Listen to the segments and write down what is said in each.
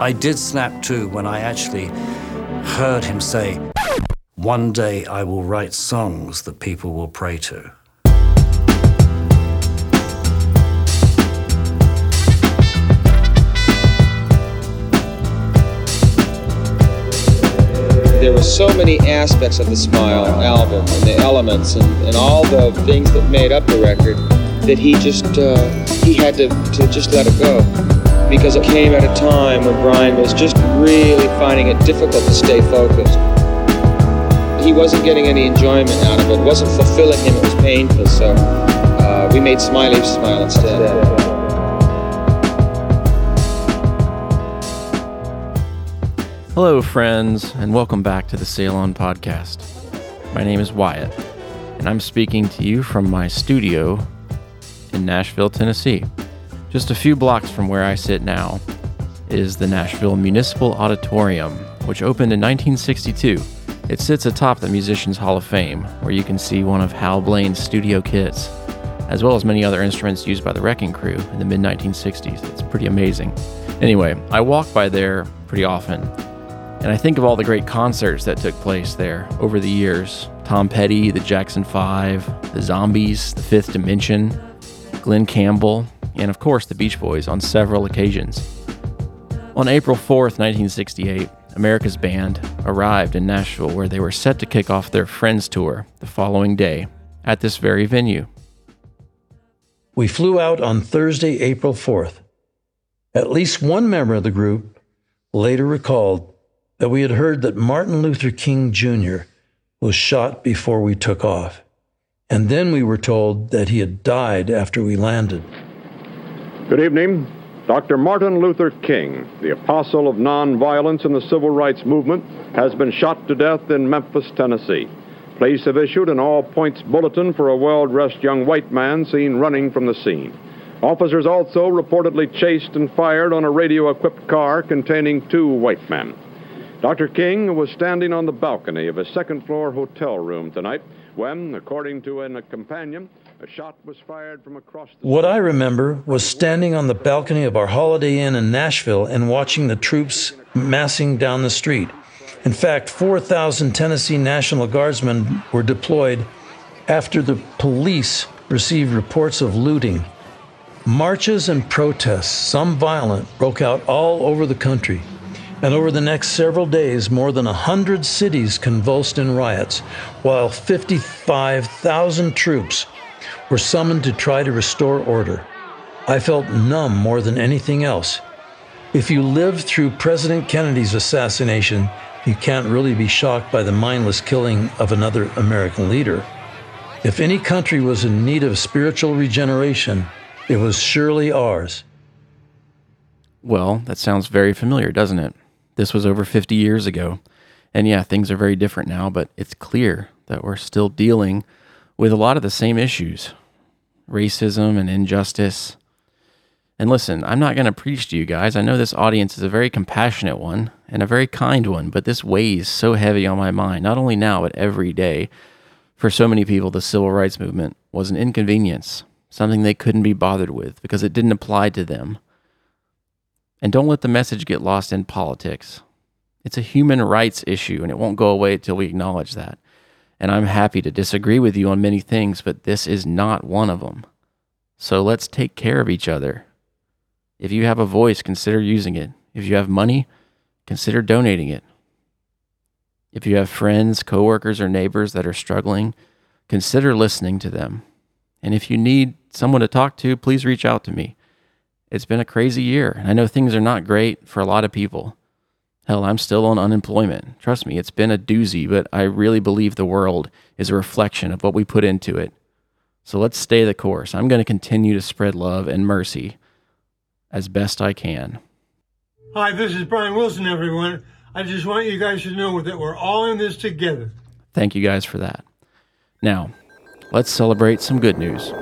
I did snap to when I actually heard him say, One day I will write songs that people will pray to. there were so many aspects of the Smile album and the elements and, and all the things that made up the record that he just uh, he had to, to just let it go because it came at a time when Brian was just really finding it difficult to stay focused. He wasn't getting any enjoyment out of it. It wasn't fulfilling him. It was painful. So uh, we made Smiley smile instead. Hello, friends, and welcome back to the Sail On Podcast. My name is Wyatt, and I'm speaking to you from my studio in Nashville, Tennessee. Just a few blocks from where I sit now is the Nashville Municipal Auditorium, which opened in 1962. It sits atop the Musicians Hall of Fame, where you can see one of Hal Blaine's studio kits, as well as many other instruments used by the Wrecking Crew in the mid 1960s. It's pretty amazing. Anyway, I walk by there pretty often and I think of all the great concerts that took place there over the years Tom Petty, the Jackson Five, the Zombies, the Fifth Dimension, Glen Campbell, and of course the Beach Boys on several occasions. On April 4th, 1968, America's Band arrived in Nashville where they were set to kick off their Friends tour the following day at this very venue. We flew out on Thursday, April 4th. At least one member of the group later recalled that we had heard that Martin Luther King Jr. was shot before we took off. And then we were told that he had died after we landed. Good evening. Dr. Martin Luther King, the apostle of nonviolence in the civil rights movement, has been shot to death in Memphis, Tennessee. Police have issued an all points bulletin for a well dressed young white man seen running from the scene. Officers also reportedly chased and fired on a radio equipped car containing two white men. Dr. King was standing on the balcony of a second floor hotel room tonight when, according to a companion, What I remember was standing on the balcony of our Holiday Inn in Nashville and watching the troops massing down the street. In fact, 4,000 Tennessee National Guardsmen were deployed after the police received reports of looting. Marches and protests, some violent, broke out all over the country. And over the next several days, more than 100 cities convulsed in riots, while 55,000 troops were summoned to try to restore order. I felt numb more than anything else. If you lived through President Kennedy's assassination, you can't really be shocked by the mindless killing of another American leader. If any country was in need of spiritual regeneration, it was surely ours. Well, that sounds very familiar, doesn't it? This was over 50 years ago. And yeah, things are very different now, but it's clear that we're still dealing with a lot of the same issues racism and injustice. And listen, I'm not going to preach to you guys. I know this audience is a very compassionate one and a very kind one, but this weighs so heavy on my mind, not only now, but every day. For so many people, the civil rights movement was an inconvenience, something they couldn't be bothered with because it didn't apply to them. And don't let the message get lost in politics. It's a human rights issue, and it won't go away until we acknowledge that. And I'm happy to disagree with you on many things, but this is not one of them. So let's take care of each other. If you have a voice, consider using it. If you have money, consider donating it. If you have friends, coworkers, or neighbors that are struggling, consider listening to them. And if you need someone to talk to, please reach out to me. It's been a crazy year. And I know things are not great for a lot of people. Hell, I'm still on unemployment. Trust me, it's been a doozy, but I really believe the world is a reflection of what we put into it. So let's stay the course. I'm going to continue to spread love and mercy as best I can. Hi, this is Brian Wilson, everyone. I just want you guys to know that we're all in this together. Thank you guys for that. Now, let's celebrate some good news.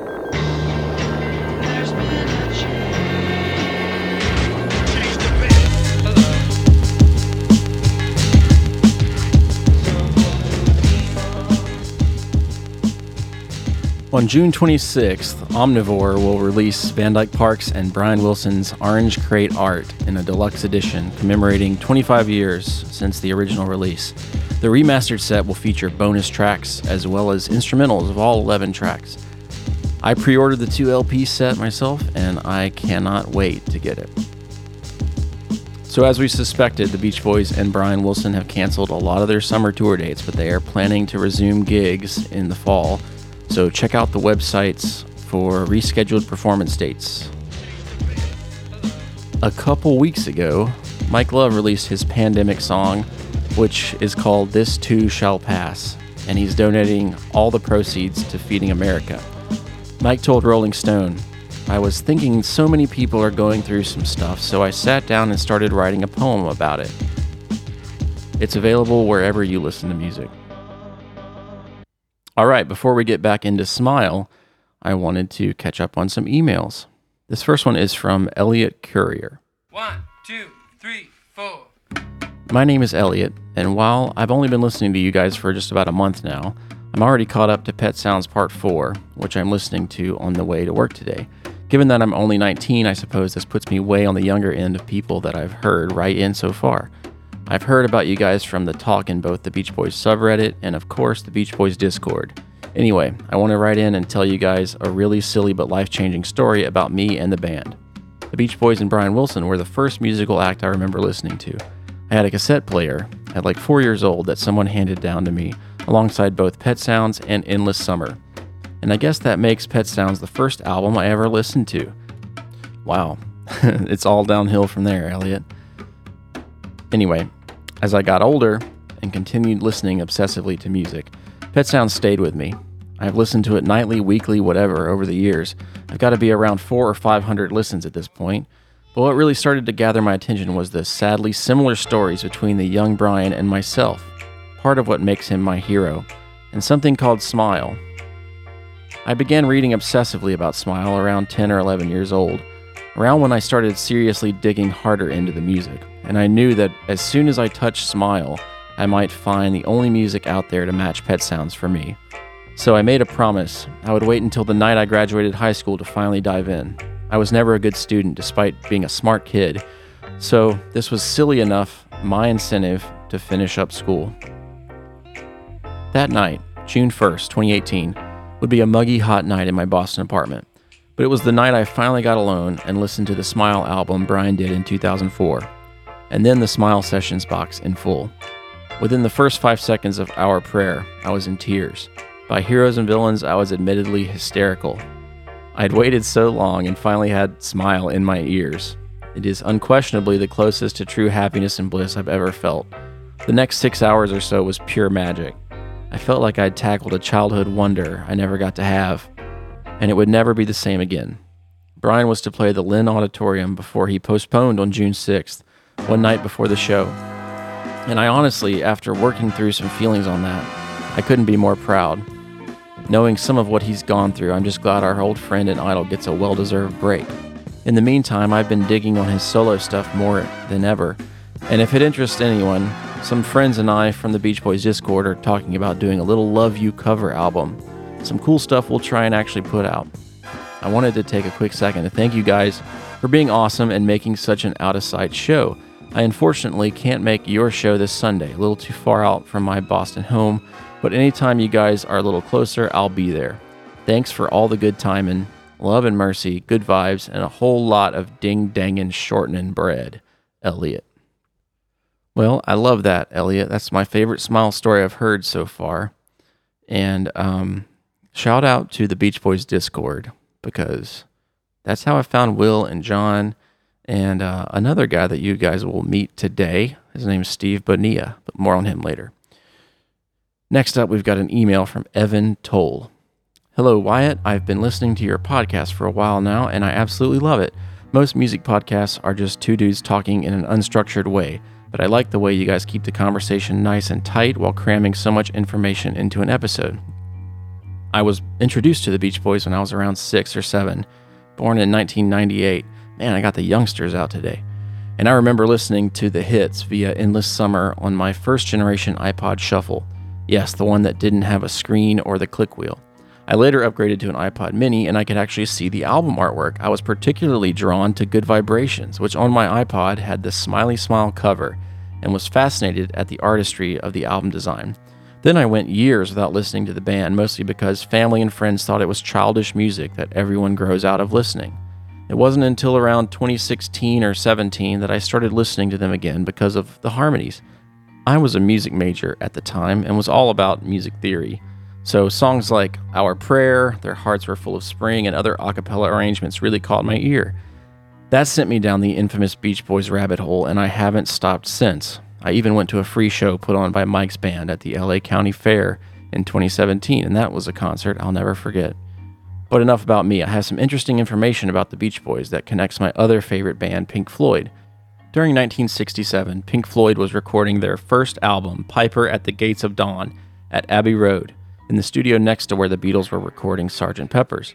On June 26th, Omnivore will release Van Dyke Parks and Brian Wilson's Orange Crate Art in a deluxe edition commemorating 25 years since the original release. The remastered set will feature bonus tracks as well as instrumentals of all 11 tracks. I pre ordered the 2 LP set myself and I cannot wait to get it. So, as we suspected, the Beach Boys and Brian Wilson have canceled a lot of their summer tour dates, but they are planning to resume gigs in the fall so check out the websites for rescheduled performance dates. A couple weeks ago, Mike Love released his pandemic song, which is called This Too Shall Pass, and he's donating all the proceeds to Feeding America. Mike told Rolling Stone, I was thinking so many people are going through some stuff, so I sat down and started writing a poem about it. It's available wherever you listen to music. All right, before we get back into Smile, I wanted to catch up on some emails. This first one is from Elliot Courier. One, two, three, four. My name is Elliot, and while I've only been listening to you guys for just about a month now, I'm already caught up to Pet Sounds Part 4, which I'm listening to on the way to work today. Given that I'm only 19, I suppose this puts me way on the younger end of people that I've heard write in so far. I've heard about you guys from the talk in both the Beach Boys subreddit and, of course, the Beach Boys Discord. Anyway, I want to write in and tell you guys a really silly but life changing story about me and the band. The Beach Boys and Brian Wilson were the first musical act I remember listening to. I had a cassette player, at like four years old, that someone handed down to me, alongside both Pet Sounds and Endless Summer. And I guess that makes Pet Sounds the first album I ever listened to. Wow, it's all downhill from there, Elliot. Anyway, as I got older and continued listening obsessively to music, Pet Sounds stayed with me. I've listened to it nightly, weekly, whatever over the years. I've got to be around four or five hundred listens at this point. But what really started to gather my attention was the sadly similar stories between the young Brian and myself, part of what makes him my hero, and something called Smile. I began reading obsessively about Smile around 10 or 11 years old, around when I started seriously digging harder into the music and I knew that as soon as I touched Smile, I might find the only music out there to match Pet Sounds for me. So I made a promise I would wait until the night I graduated high school to finally dive in. I was never a good student despite being a smart kid, so this was silly enough, my incentive to finish up school. That night, June 1st, 2018, would be a muggy hot night in my Boston apartment, but it was the night I finally got alone and listened to the Smile album Brian did in 2004 and then the Smile Sessions box in full. Within the first five seconds of our prayer, I was in tears. By Heroes and Villains, I was admittedly hysterical. I had waited so long and finally had Smile in my ears. It is unquestionably the closest to true happiness and bliss I've ever felt. The next six hours or so was pure magic. I felt like I'd tackled a childhood wonder I never got to have, and it would never be the same again. Brian was to play the Lynn Auditorium before he postponed on June 6th, one night before the show. And I honestly, after working through some feelings on that, I couldn't be more proud. Knowing some of what he's gone through, I'm just glad our old friend and idol gets a well deserved break. In the meantime, I've been digging on his solo stuff more than ever. And if it interests anyone, some friends and I from the Beach Boys Discord are talking about doing a little Love You cover album. Some cool stuff we'll try and actually put out. I wanted to take a quick second to thank you guys for being awesome and making such an out of sight show. I unfortunately can't make your show this Sunday, a little too far out from my Boston home, but anytime you guys are a little closer, I'll be there. Thanks for all the good timing, love and mercy, good vibes, and a whole lot of ding dangin' shortening bread. Elliot. Well, I love that, Elliot. That's my favorite smile story I've heard so far. And um, shout out to the Beach Boys Discord because that's how I found Will and John and uh, another guy that you guys will meet today. His name is Steve Bonilla, but more on him later. Next up, we've got an email from Evan Toll. Hello, Wyatt. I've been listening to your podcast for a while now, and I absolutely love it. Most music podcasts are just two dudes talking in an unstructured way, but I like the way you guys keep the conversation nice and tight while cramming so much information into an episode. I was introduced to the Beach Boys when I was around six or seven, born in 1998 Man, I got the youngsters out today. And I remember listening to the hits via Endless Summer on my first generation iPod Shuffle. Yes, the one that didn't have a screen or the click wheel. I later upgraded to an iPod mini and I could actually see the album artwork. I was particularly drawn to Good Vibrations, which on my iPod had the smiley smile cover and was fascinated at the artistry of the album design. Then I went years without listening to the band, mostly because family and friends thought it was childish music that everyone grows out of listening. It wasn't until around 2016 or 17 that I started listening to them again because of the harmonies. I was a music major at the time and was all about music theory. So songs like Our Prayer, Their Hearts Were Full of Spring, and other a cappella arrangements really caught my ear. That sent me down the infamous Beach Boys rabbit hole, and I haven't stopped since. I even went to a free show put on by Mike's band at the LA County Fair in 2017, and that was a concert I'll never forget. But enough about me. I have some interesting information about the Beach Boys that connects my other favorite band, Pink Floyd. During 1967, Pink Floyd was recording their first album, Piper at the Gates of Dawn, at Abbey Road, in the studio next to where the Beatles were recording Sgt. Pepper's.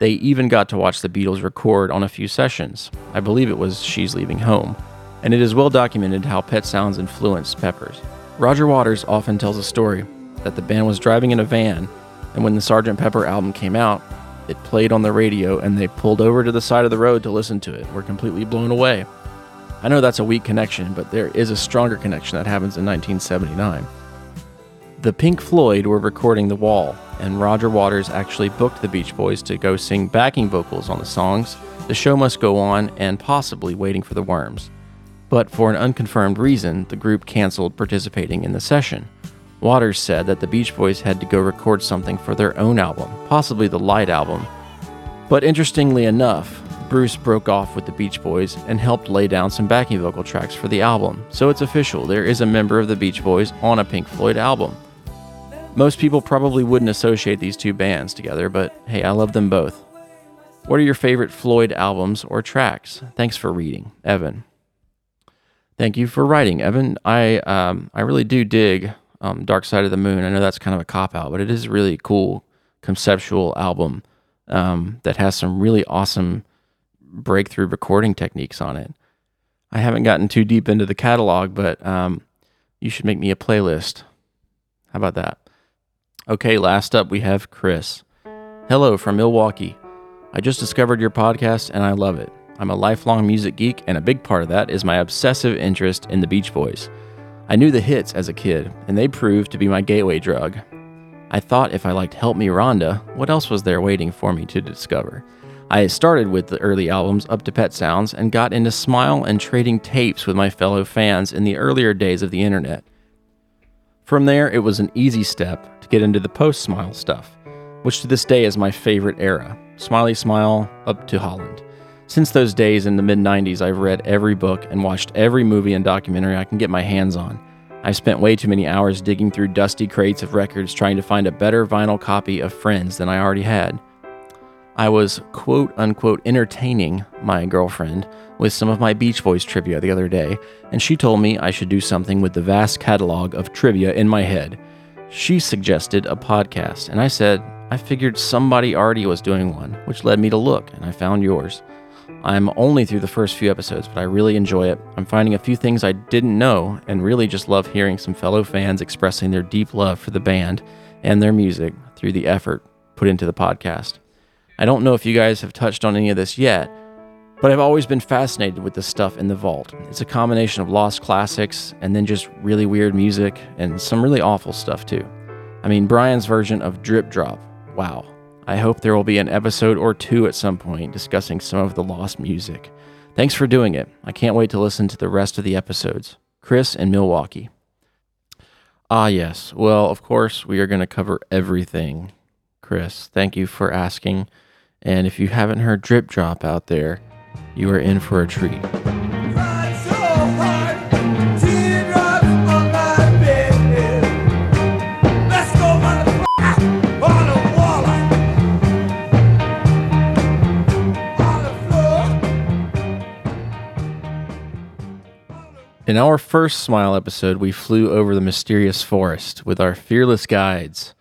They even got to watch the Beatles record on a few sessions. I believe it was She's Leaving Home. And it is well documented how Pet Sounds influenced Peppers. Roger Waters often tells a story that the band was driving in a van, and when the Sgt. Pepper album came out, it played on the radio and they pulled over to the side of the road to listen to it. We're completely blown away. I know that's a weak connection, but there is a stronger connection that happens in 1979. The Pink Floyd were recording The Wall, and Roger Waters actually booked the Beach Boys to go sing backing vocals on the songs The Show Must Go On and possibly Waiting for the Worms. But for an unconfirmed reason, the group canceled participating in the session. Waters said that the Beach Boys had to go record something for their own album, possibly the Light album. But interestingly enough, Bruce broke off with the Beach Boys and helped lay down some backing vocal tracks for the album. So it's official, there is a member of the Beach Boys on a Pink Floyd album. Most people probably wouldn't associate these two bands together, but hey, I love them both. What are your favorite Floyd albums or tracks? Thanks for reading, Evan. Thank you for writing, Evan. I um, I really do dig um, Dark Side of the Moon. I know that's kind of a cop out, but it is a really cool conceptual album um, that has some really awesome breakthrough recording techniques on it. I haven't gotten too deep into the catalog, but um, you should make me a playlist. How about that? Okay, last up we have Chris. Hello from Milwaukee. I just discovered your podcast and I love it. I'm a lifelong music geek, and a big part of that is my obsessive interest in the Beach Boys. I knew the hits as a kid, and they proved to be my gateway drug. I thought if I liked Help Me Rhonda, what else was there waiting for me to discover? I started with the early albums up to Pet Sounds and got into Smile and trading tapes with my fellow fans in the earlier days of the internet. From there, it was an easy step to get into the post Smile stuff, which to this day is my favorite era Smiley Smile up to Holland. Since those days in the mid 90s, I've read every book and watched every movie and documentary I can get my hands on. I've spent way too many hours digging through dusty crates of records trying to find a better vinyl copy of Friends than I already had. I was quote unquote entertaining my girlfriend with some of my Beach Boys trivia the other day, and she told me I should do something with the vast catalog of trivia in my head. She suggested a podcast, and I said, I figured somebody already was doing one, which led me to look, and I found yours. I'm only through the first few episodes, but I really enjoy it. I'm finding a few things I didn't know and really just love hearing some fellow fans expressing their deep love for the band and their music through the effort put into the podcast. I don't know if you guys have touched on any of this yet, but I've always been fascinated with the stuff in the vault. It's a combination of lost classics and then just really weird music and some really awful stuff too. I mean, Brian's version of Drip Drop, wow. I hope there will be an episode or two at some point discussing some of the lost music. Thanks for doing it. I can't wait to listen to the rest of the episodes. Chris in Milwaukee. Ah, yes. Well, of course, we are going to cover everything. Chris, thank you for asking. And if you haven't heard Drip Drop out there, you are in for a treat. In our first Smile episode, we flew over the mysterious forest with our fearless guides.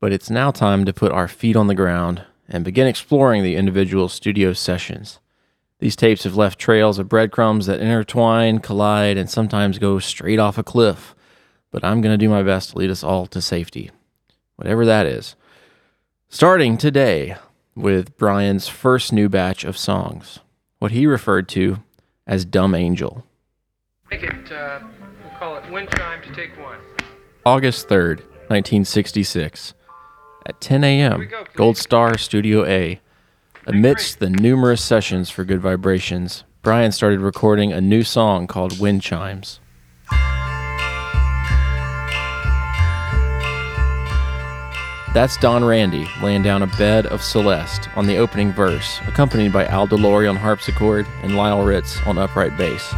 But it's now time to put our feet on the ground and begin exploring the individual studio sessions. These tapes have left trails of breadcrumbs that intertwine, collide, and sometimes go straight off a cliff. But I'm going to do my best to lead us all to safety, whatever that is. Starting today with Brian's first new batch of songs, what he referred to as Dumb Angel. Make it, uh, we'll call it wind chime to take one. August 3rd, 1966. At 10 a.m., Gold Star Studio A. Amidst the numerous sessions for Good Vibrations, Brian started recording a new song called Wind Chimes. That's Don Randi laying down a bed of Celeste on the opening verse, accompanied by Al DeLory on harpsichord and Lyle Ritz on upright bass.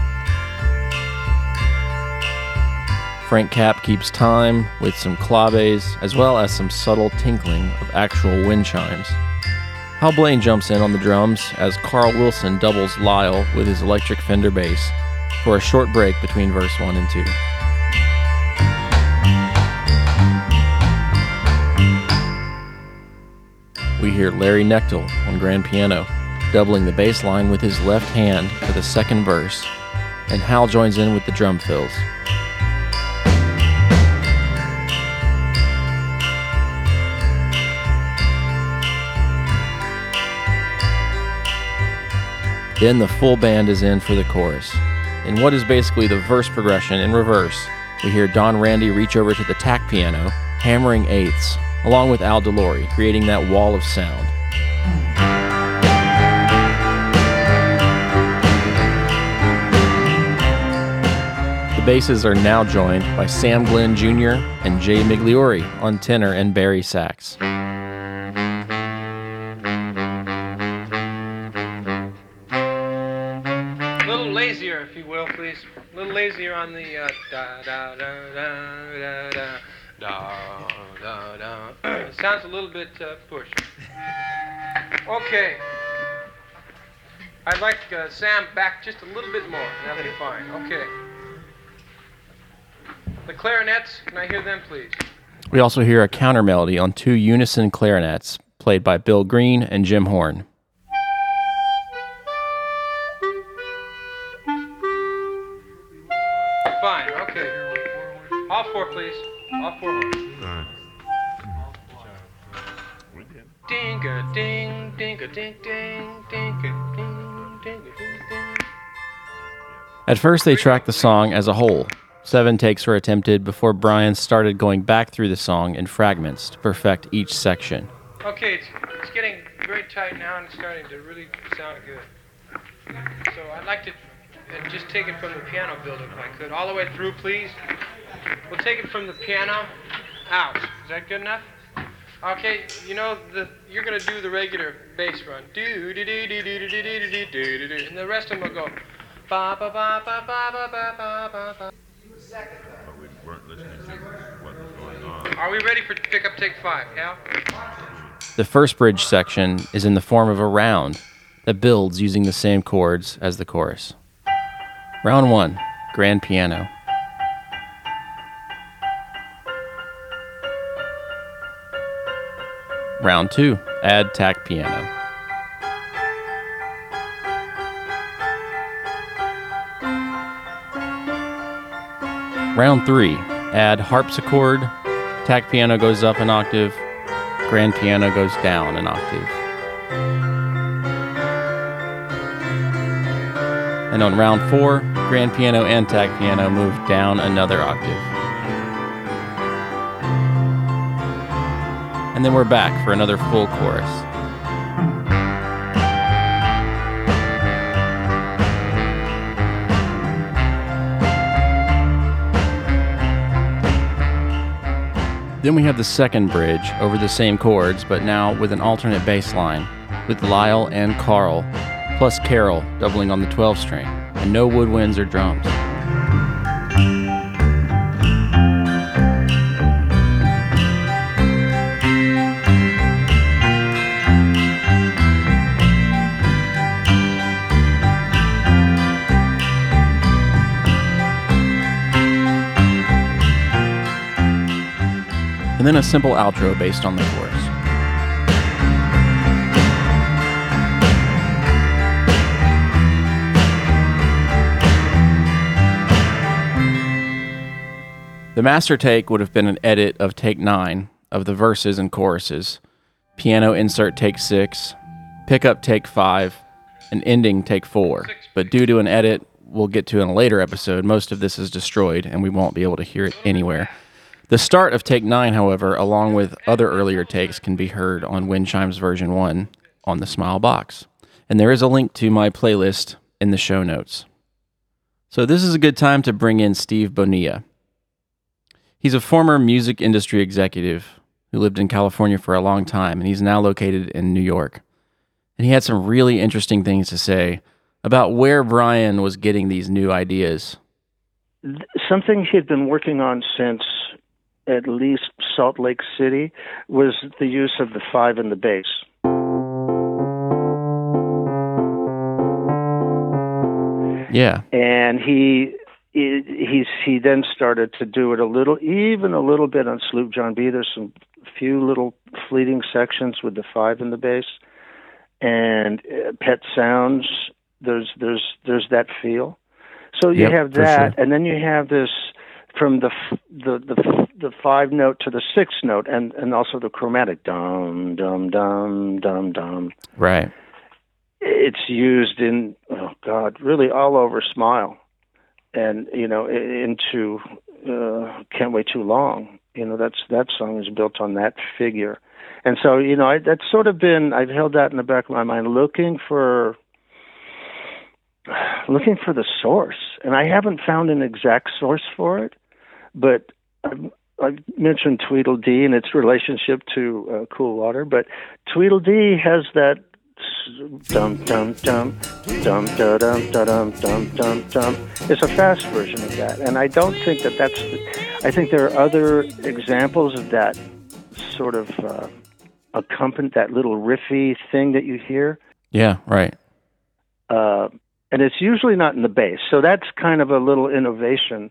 Frank Capp keeps time with some claves as well as some subtle tinkling of actual wind chimes. Hal Blaine jumps in on the drums as Carl Wilson doubles Lyle with his electric Fender bass for a short break between verse 1 and 2. We hear Larry Knechtel on grand piano, doubling the bass line with his left hand for the second verse, and Hal joins in with the drum fills. Then the full band is in for the chorus. In what is basically the verse progression in reverse, we hear Don Randi reach over to the tack piano, hammering eighths, along with Al DeLory, creating that wall of sound. The basses are now joined by Sam Glenn Jr. and Jay Migliori on tenor and bari sax. On the uh, da da da da da da da da da. It sounds a little bit uh, pushed. Okay. I'd like uh, Sam back just a little bit more. That'll be fine. Okay. The clarinets, can I hear them, please? We also hear a counter melody on two unison clarinets played by Bill Green and Jim Horn. All four, please. Hmm. All four. Ding a ding, ding a ding ding, ding a ding, ding a ding ding. At first, they tracked the song as a whole. Seven takes were attempted before Brian started going back through the song in fragments to perfect each section. Okay, it's, it's getting very tight now and it's starting to really sound good. So I'd like to just take it from the piano build if I could. All the way through, please. We'll take it from the piano out. Is that good enough? Okay, you know the you're gonna do the regular bass run. Do do do do do do do do do do do do and the rest of them will go ba ba ba ba ba ba ba ba ba ba. But we weren't listening to what was going on. Are we ready for pick up take five, Hal? The first bridge section is in the form of a round that builds using the same chords as the chorus. Round 1 Grand Piano. Round 2 Add tack piano. Round 3 Add harpsichord, tack piano goes up an octave, grand piano goes down an octave. And on round four, grand piano and tack piano move down another octave. Then we're back for another full chorus. Then we have the second bridge over the same chords, but now with an alternate bass line, with Lyle and Carl, plus Carol doubling on the 12 string, and no woodwinds or drums. And then a simple outro based on the chorus. The master take would have been an edit of take nine of the verses and choruses, piano insert take six, pickup take five, and ending take four. But due to an edit we'll get to in a later episode, most of this is destroyed and we won't be able to hear it anywhere. The start of take nine, however, along with other earlier takes, can be heard on Wind Chimes version one on the Smile box. And there is a link to my playlist in the show notes. So this is a good time to bring in Steve Bonilla. He's a former music industry executive who lived in California for a long time, and he's now located in New York. And he had some really interesting things to say about where Brian was getting these new ideas. Something he had been working on since at least Salt Lake City was the use of the five and the bass. Yeah. And he he he's he then started to do it a little even a little bit on Sloop John B. There's some few little fleeting sections with the five and the bass and uh, Pet Sounds there's there's there's that feel. So you Yep, have that sure. and then you have this from the the the the five note to the six note and and also the chromatic dum dum dum dum dum. Right. it's used in oh god really all over smile and you know into uh can't wait too long. You know that's that song is built on that figure. And so you know I, that's sort of been i've held that in the back of my mind looking for looking for the source. And i haven't found an exact source for it but I've, I've mentioned Tweedledee and its relationship to uh, Cool Water, but Tweedledee has that dum dum dum dum da dum da dum dum dum dum. It's a fast version of that, and I don't think that that's. The, I think there are other examples of that sort of uh, accompany that little riffy thing that you hear Yeah, right. uh, and it's usually not in the bass. So that's kind of a little innovation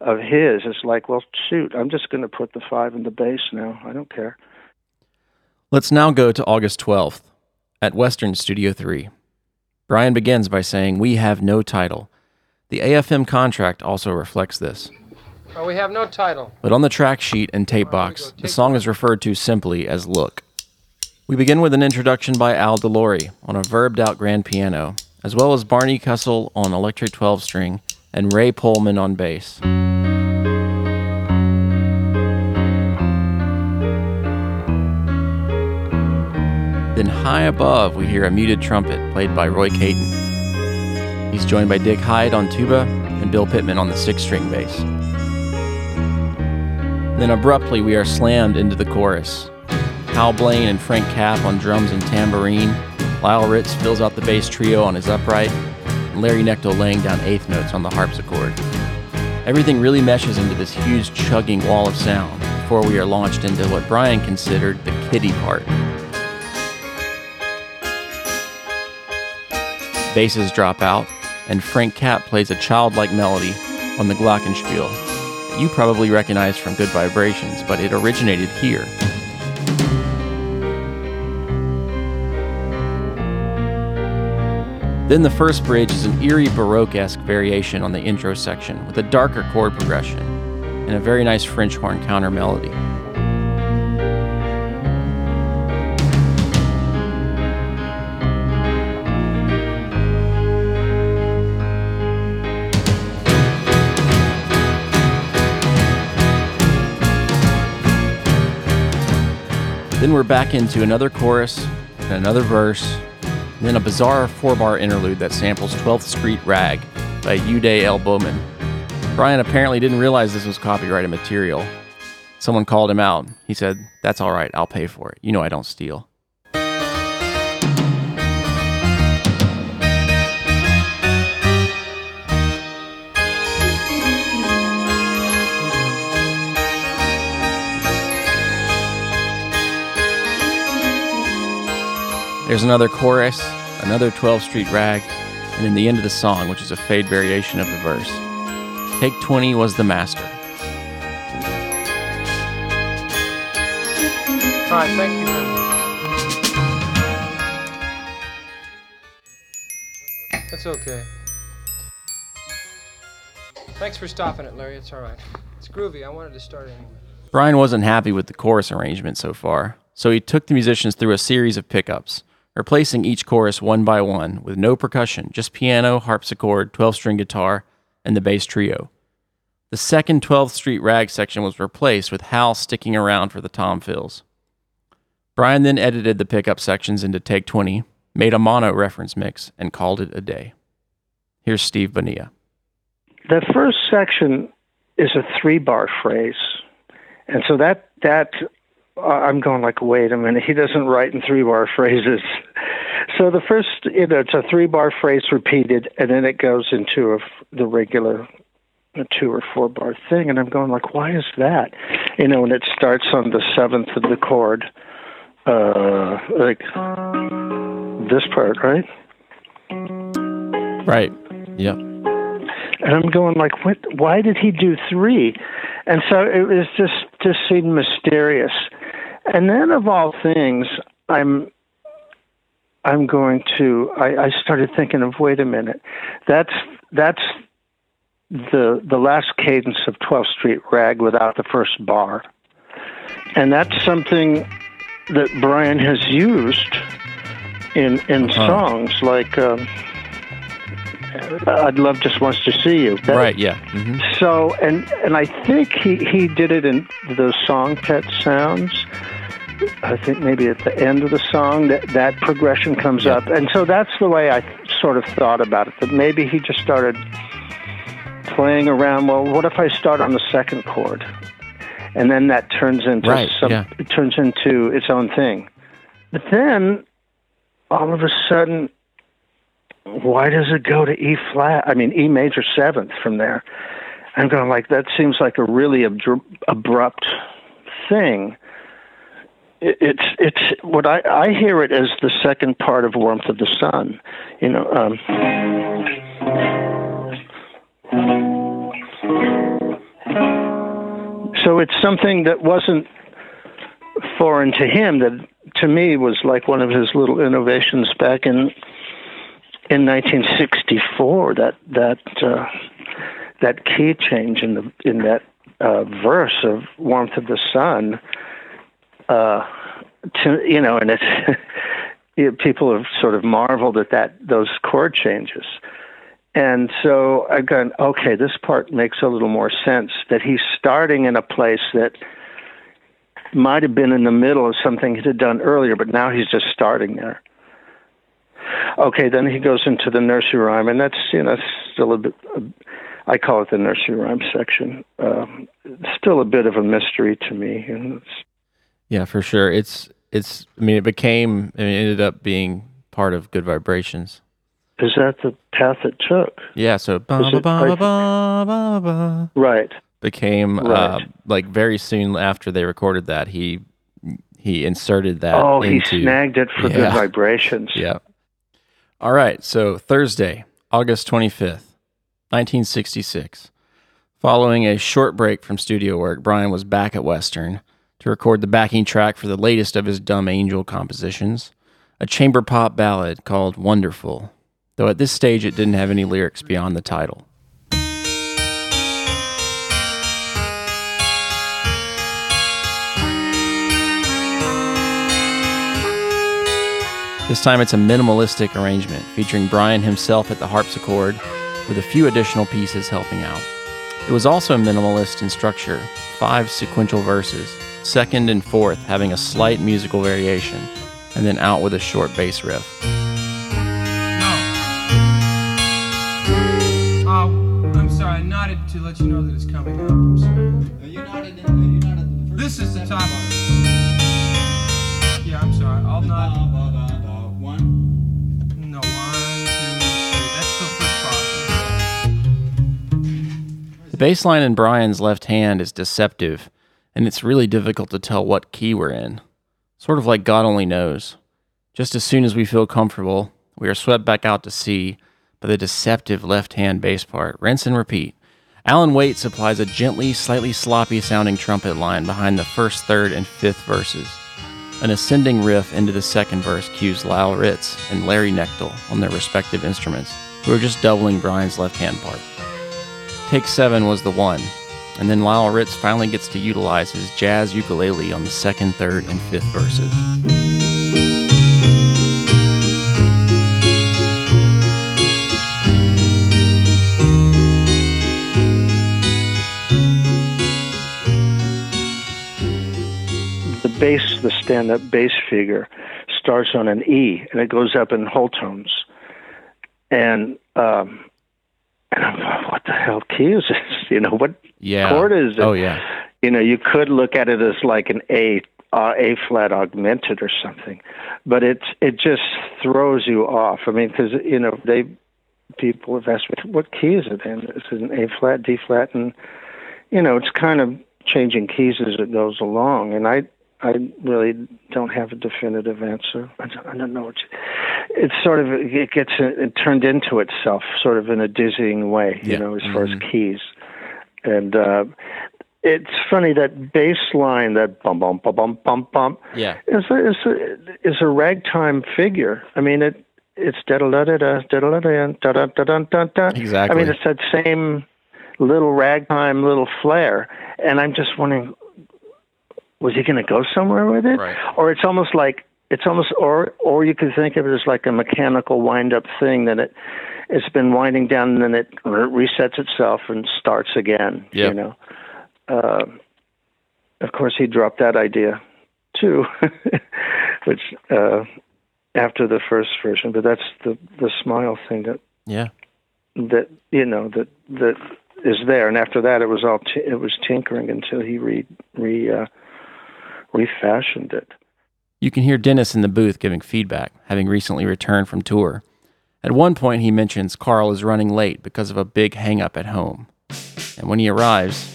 of his. It's like, well, shoot, I'm just going to put the five in the bass now. I don't care. Let's now go to August 12th at Western Studio 3. Brian begins by saying, We have no title. The AFM contract also reflects this. Oh, we have no title. But on the track sheet and tape box, the song is referred to simply as Look. We begin with an introduction by Al DeLory on a verbed out grand piano, as well as Barney Kessel on electric 12 string and Ray Pohlman on bass. Then high above, we hear a muted trumpet played by Roy Caton. He's joined by Dick Hyde on tuba and Bill Pitman on the six string bass. Then abruptly, we are slammed into the chorus. Hal Blaine and Frank Capp on drums and tambourine. Lyle Ritz fills out the bass trio on his upright, and Larry Knechtel laying down eighth notes on the harpsichord. Everything really meshes into this huge chugging wall of sound before we are launched into what Brian considered the kiddie part. Basses drop out, and Frank Capp plays a childlike melody on the Glockenspiel you probably recognize from Good Vibrations, but it originated here. Then the first bridge is an eerie Baroque esque variation on the intro section with a darker chord progression and a very nice French horn counter melody. Then we're back into another chorus and another verse, then a bizarre four bar interlude that samples 12th Street Rag by Euday L. Bowman. Brian apparently didn't realize this was copyrighted material. Someone called him out. He said, That's all right, I'll pay for it. You know I don't steal. There's another chorus, another 12th Street Rag, and then the end of the song, which is a fade variation of the verse. Take 20 was the master. All right, thank you. That's okay. Thanks for stopping it, Larry. It's all right. It's groovy. I wanted to start anyway. Brian wasn't happy with the chorus arrangement so far, so he took the musicians through a series of pickups, replacing each chorus one by one with no percussion, just piano, harpsichord, 12 string guitar, and the bass trio. The second 12th Street rag section was replaced with Hal sticking around for the tom fills. Brian then edited the pickup sections into Take 20, made a mono reference mix, and called it a day. Here's Steve Bonilla. The first section is a three bar phrase. And so that, that, I'm going like, wait a minute, he doesn't write in three bar phrases. So the first, you know, it's a three bar phrase repeated, and then it goes into a, the regular a two or four bar thing. And I'm going like, why is that? You know, and it starts on the seventh of the chord, uh, like this part, right? Right. Yep. And I'm going like, what? Why did he do three? And so it was just just seemed mysterious. And then of all things, I'm I'm going to. I, I started thinking of wait a minute, that's that's the the last cadence of 12th Street Rag without the first bar, and that's something that Brian has used in in Uh-huh. songs like. Um, I'd love just once to see you. That- right, yeah. hmm so, and and I think he he did it in those song pet sounds. I think maybe at the end of the song that that progression comes up, and so that's the way I sort of thought about it. That maybe he just started playing around. Well, what if I start on the second chord, and then that turns into Right, some, yeah. it turns into its own thing. But then, all of a sudden, why does it go to E flat? I mean, E major seventh from there. I'm going like that seems like a really abdru- abrupt thing. It, it's it's what I I hear it as the second part of Warmth of the Sun. You know. Um, so it's something that wasn't foreign to him. That to me was like one of his little innovations back in in 1964 that that uh, that key change in the in that uh, verse of warmth of the sun uh, to you know and it's you know, people have sort of marveled at that those chord changes and so I've gone okay this part makes a little more sense that he's starting in a place that might have been in the middle of something he had done earlier but now he's just starting there Okay, then he goes into the nursery rhyme, and that's you know still a bit. I call it the nursery rhyme section. Um, still a bit of a mystery to me, and it's, Yeah, for sure. It's it's. I mean, it became. I mean, it ended up being part of Good Vibrations. is that the path it took? Yeah. So ba ba ba Right. became uh, Right. like very soon after they recorded that he he inserted that. oh, he snagged it for good vibrations. Yeah. All right. So Thursday, August 25th, 1966. Following a short break from studio work, Brian was back at Western to record the backing track for the latest of his Dumb Angel compositions, a chamber pop ballad called Wonderful, though at this stage it didn't have any lyrics beyond the title. This time it's a minimalistic arrangement featuring Brian himself at the harpsichord with a few additional pieces helping out. It was also minimalist in structure, five sequential verses, second and fourth having a slight musical variation, and then out with a short bass riff. No. Oh, I'm sorry, I nodded to let you know that it's coming up. I'm sorry. This is the top. Yeah, I'm sorry. I'll nod. No, one, two, three. That's the first part. The bass line in Brian's left hand is deceptive, and it's really difficult to tell what key we're in. Sort of like God only knows. Just as soon as we feel comfortable, we are swept back out to sea by the deceptive left hand bass part. Rinse and repeat. Alan Waite supplies a gently, slightly sloppy sounding trumpet line behind the first, third, and fifth verses. An ascending riff into the second verse cues Lyle Ritz and Larry Knechtel on their respective instruments, who are just doubling Brian's left hand part. Take seven was the one, and then Lyle Ritz finally gets to utilize his jazz ukulele on the second, third, and fifth verses. the bass, the stand-up bass figure, starts on an E and it goes up in whole tones. And um, and I'm like, what the hell key is this? You know what Yeah. chord is it? Oh, yeah. You know, you could look at it as like an A uh, A flat augmented or something, but it's it just throws you off. I mean, because you know they people have asked me what key is it in? Is it an A flat, D flat, and you know it's kind of changing keys as it goes along. And I I really don't have a definitive answer. I don't, I don't know. It's, it's sort of it gets it turned into itself, sort of in a dizzying way. You Yeah. know, as far as keys, and uh, it's funny that bass line, that bum bum bum bum bum bum, Yeah. is a, is a, is a ragtime figure. I mean, it it's da da da da da da da da da da da da da. Exactly. I mean, it's that same little ragtime, little flair, and I'm just wondering, was he going to go somewhere with it, Right. or it's almost like it's almost, or or you could think of it as like a mechanical wind-up thing that it it's been winding down and then it resets itself and starts again. Yep. You know. Uh, of course, he dropped that idea too, which uh, after the first version. But that's the the smile thing that Yeah. that you know that that is there. And after that, it was all t- it was tinkering until he re re uh, refashioned it. You can hear Dennis in the booth giving feedback, having recently returned from tour. At one point, he mentions Carl is running late because of a big hang-up at home. And when he arrives,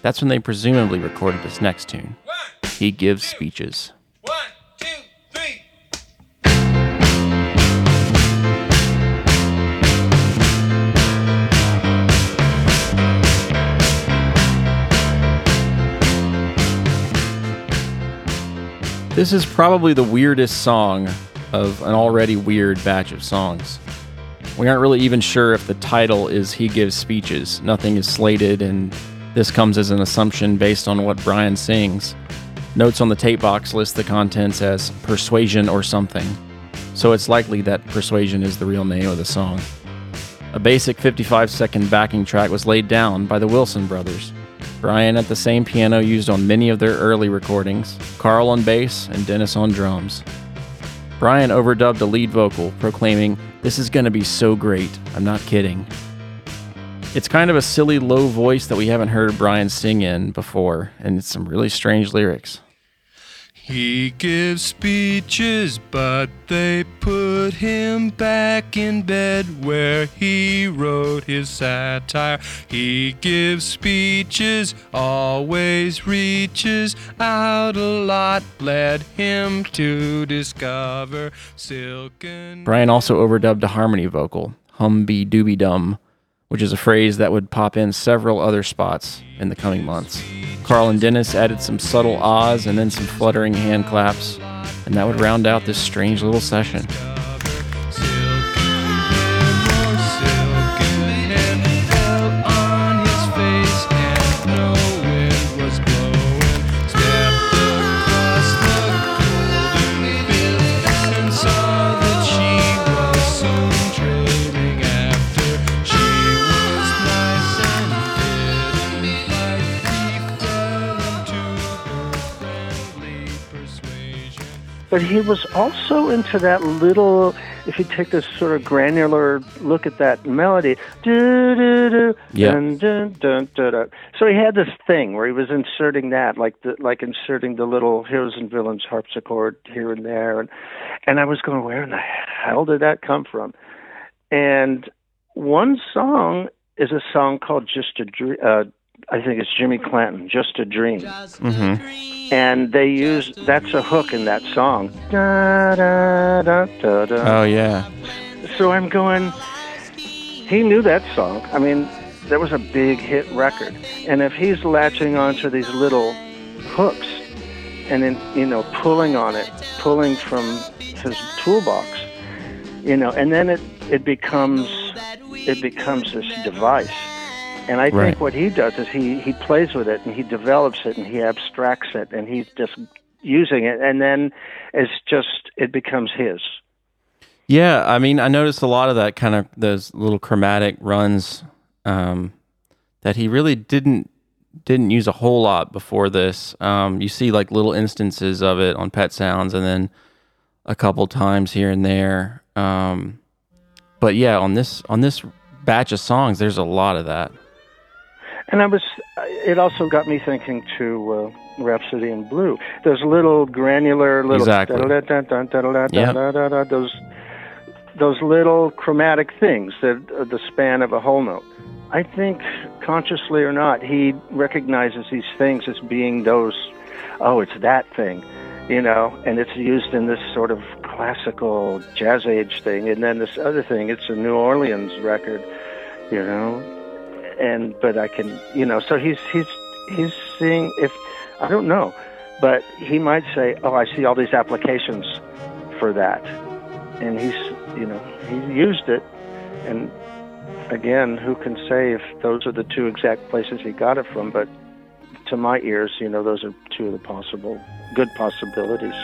that's when they presumably recorded this next tune. He gives speeches. This is probably the weirdest song of an already weird batch of songs. We aren't really even sure if the title is He Gives Speeches. Nothing is slated, and this comes as an assumption based on what Brian sings. Notes on the tape box list the contents as Persuasion or something, so it's likely that Persuasion is the real name of the song. A basic 55 second backing track was laid down by the Wilson brothers. Brian at the same piano used on many of their early recordings, Carl on bass, and Dennis on drums. Brian overdubbed a lead vocal, proclaiming, This is gonna be so great, I'm not kidding. It's kind of a silly low voice that we haven't heard Brian sing in before, and it's some really strange lyrics. He gives speeches, but they put him back in bed where he wrote his satire. He gives speeches, always reaches out a lot, led him to discover silken. Brian also overdubbed a harmony vocal, hum be dooby dum, which is a phrase that would pop in several other spots in the coming months. Carl and Dennis added some subtle ahs and then some fluttering hand claps, and that would round out this strange little session. But he was also into that little. If you take this sort of granular look at that melody, do do do, Yeah. dun, dun, dun, dun, dun. so he had this thing where he was inserting that, like the, like inserting the little heroes and villains harpsichord here and there, and and I was going, where in the hell did that come from? And one song is a song called "Just a Dream." Uh, I think it's Jimmy Clanton, "Just a Dream." Mm-hmm. and they use that's a hook in that song. Da, da, da, da, da. Oh, yeah. So I'm going. He knew that song. I mean, that was a big hit record, and if he's latching onto these little hooks, and then you know pulling on it, pulling from his toolbox, you know, and then it it becomes it becomes this device. And I think what he does is he he plays with it and he develops it and he abstracts it and he's just using it and then it's just it becomes his. Yeah, I mean, I noticed a lot of that kind of those little chromatic runs um, that he really didn't didn't use a whole lot before this. Um, you see like little instances of it on Pet Sounds, and then a couple times here and there. Um, but yeah, on this on this batch of songs, there's a lot of that. And I was, it also got me thinking to uh, Rhapsody in Blue. Those little granular, little exactly. yep. those those little chromatic things that uh, the span of a whole note. I think, consciously or not, he recognizes these things as being those. Oh, it's that thing, you know, and it's used in this sort of classical jazz age thing, and then this other thing. It's a New Orleans record, you know, and but I can, you know, so he's he's he's seeing if I don't know, but he might say, "Oh, I see all these applications for that," and he's, you know, he used it, and again, who can say if those are the two exact places he got it from? But to my ears, you know, those are two of the possible good possibilities.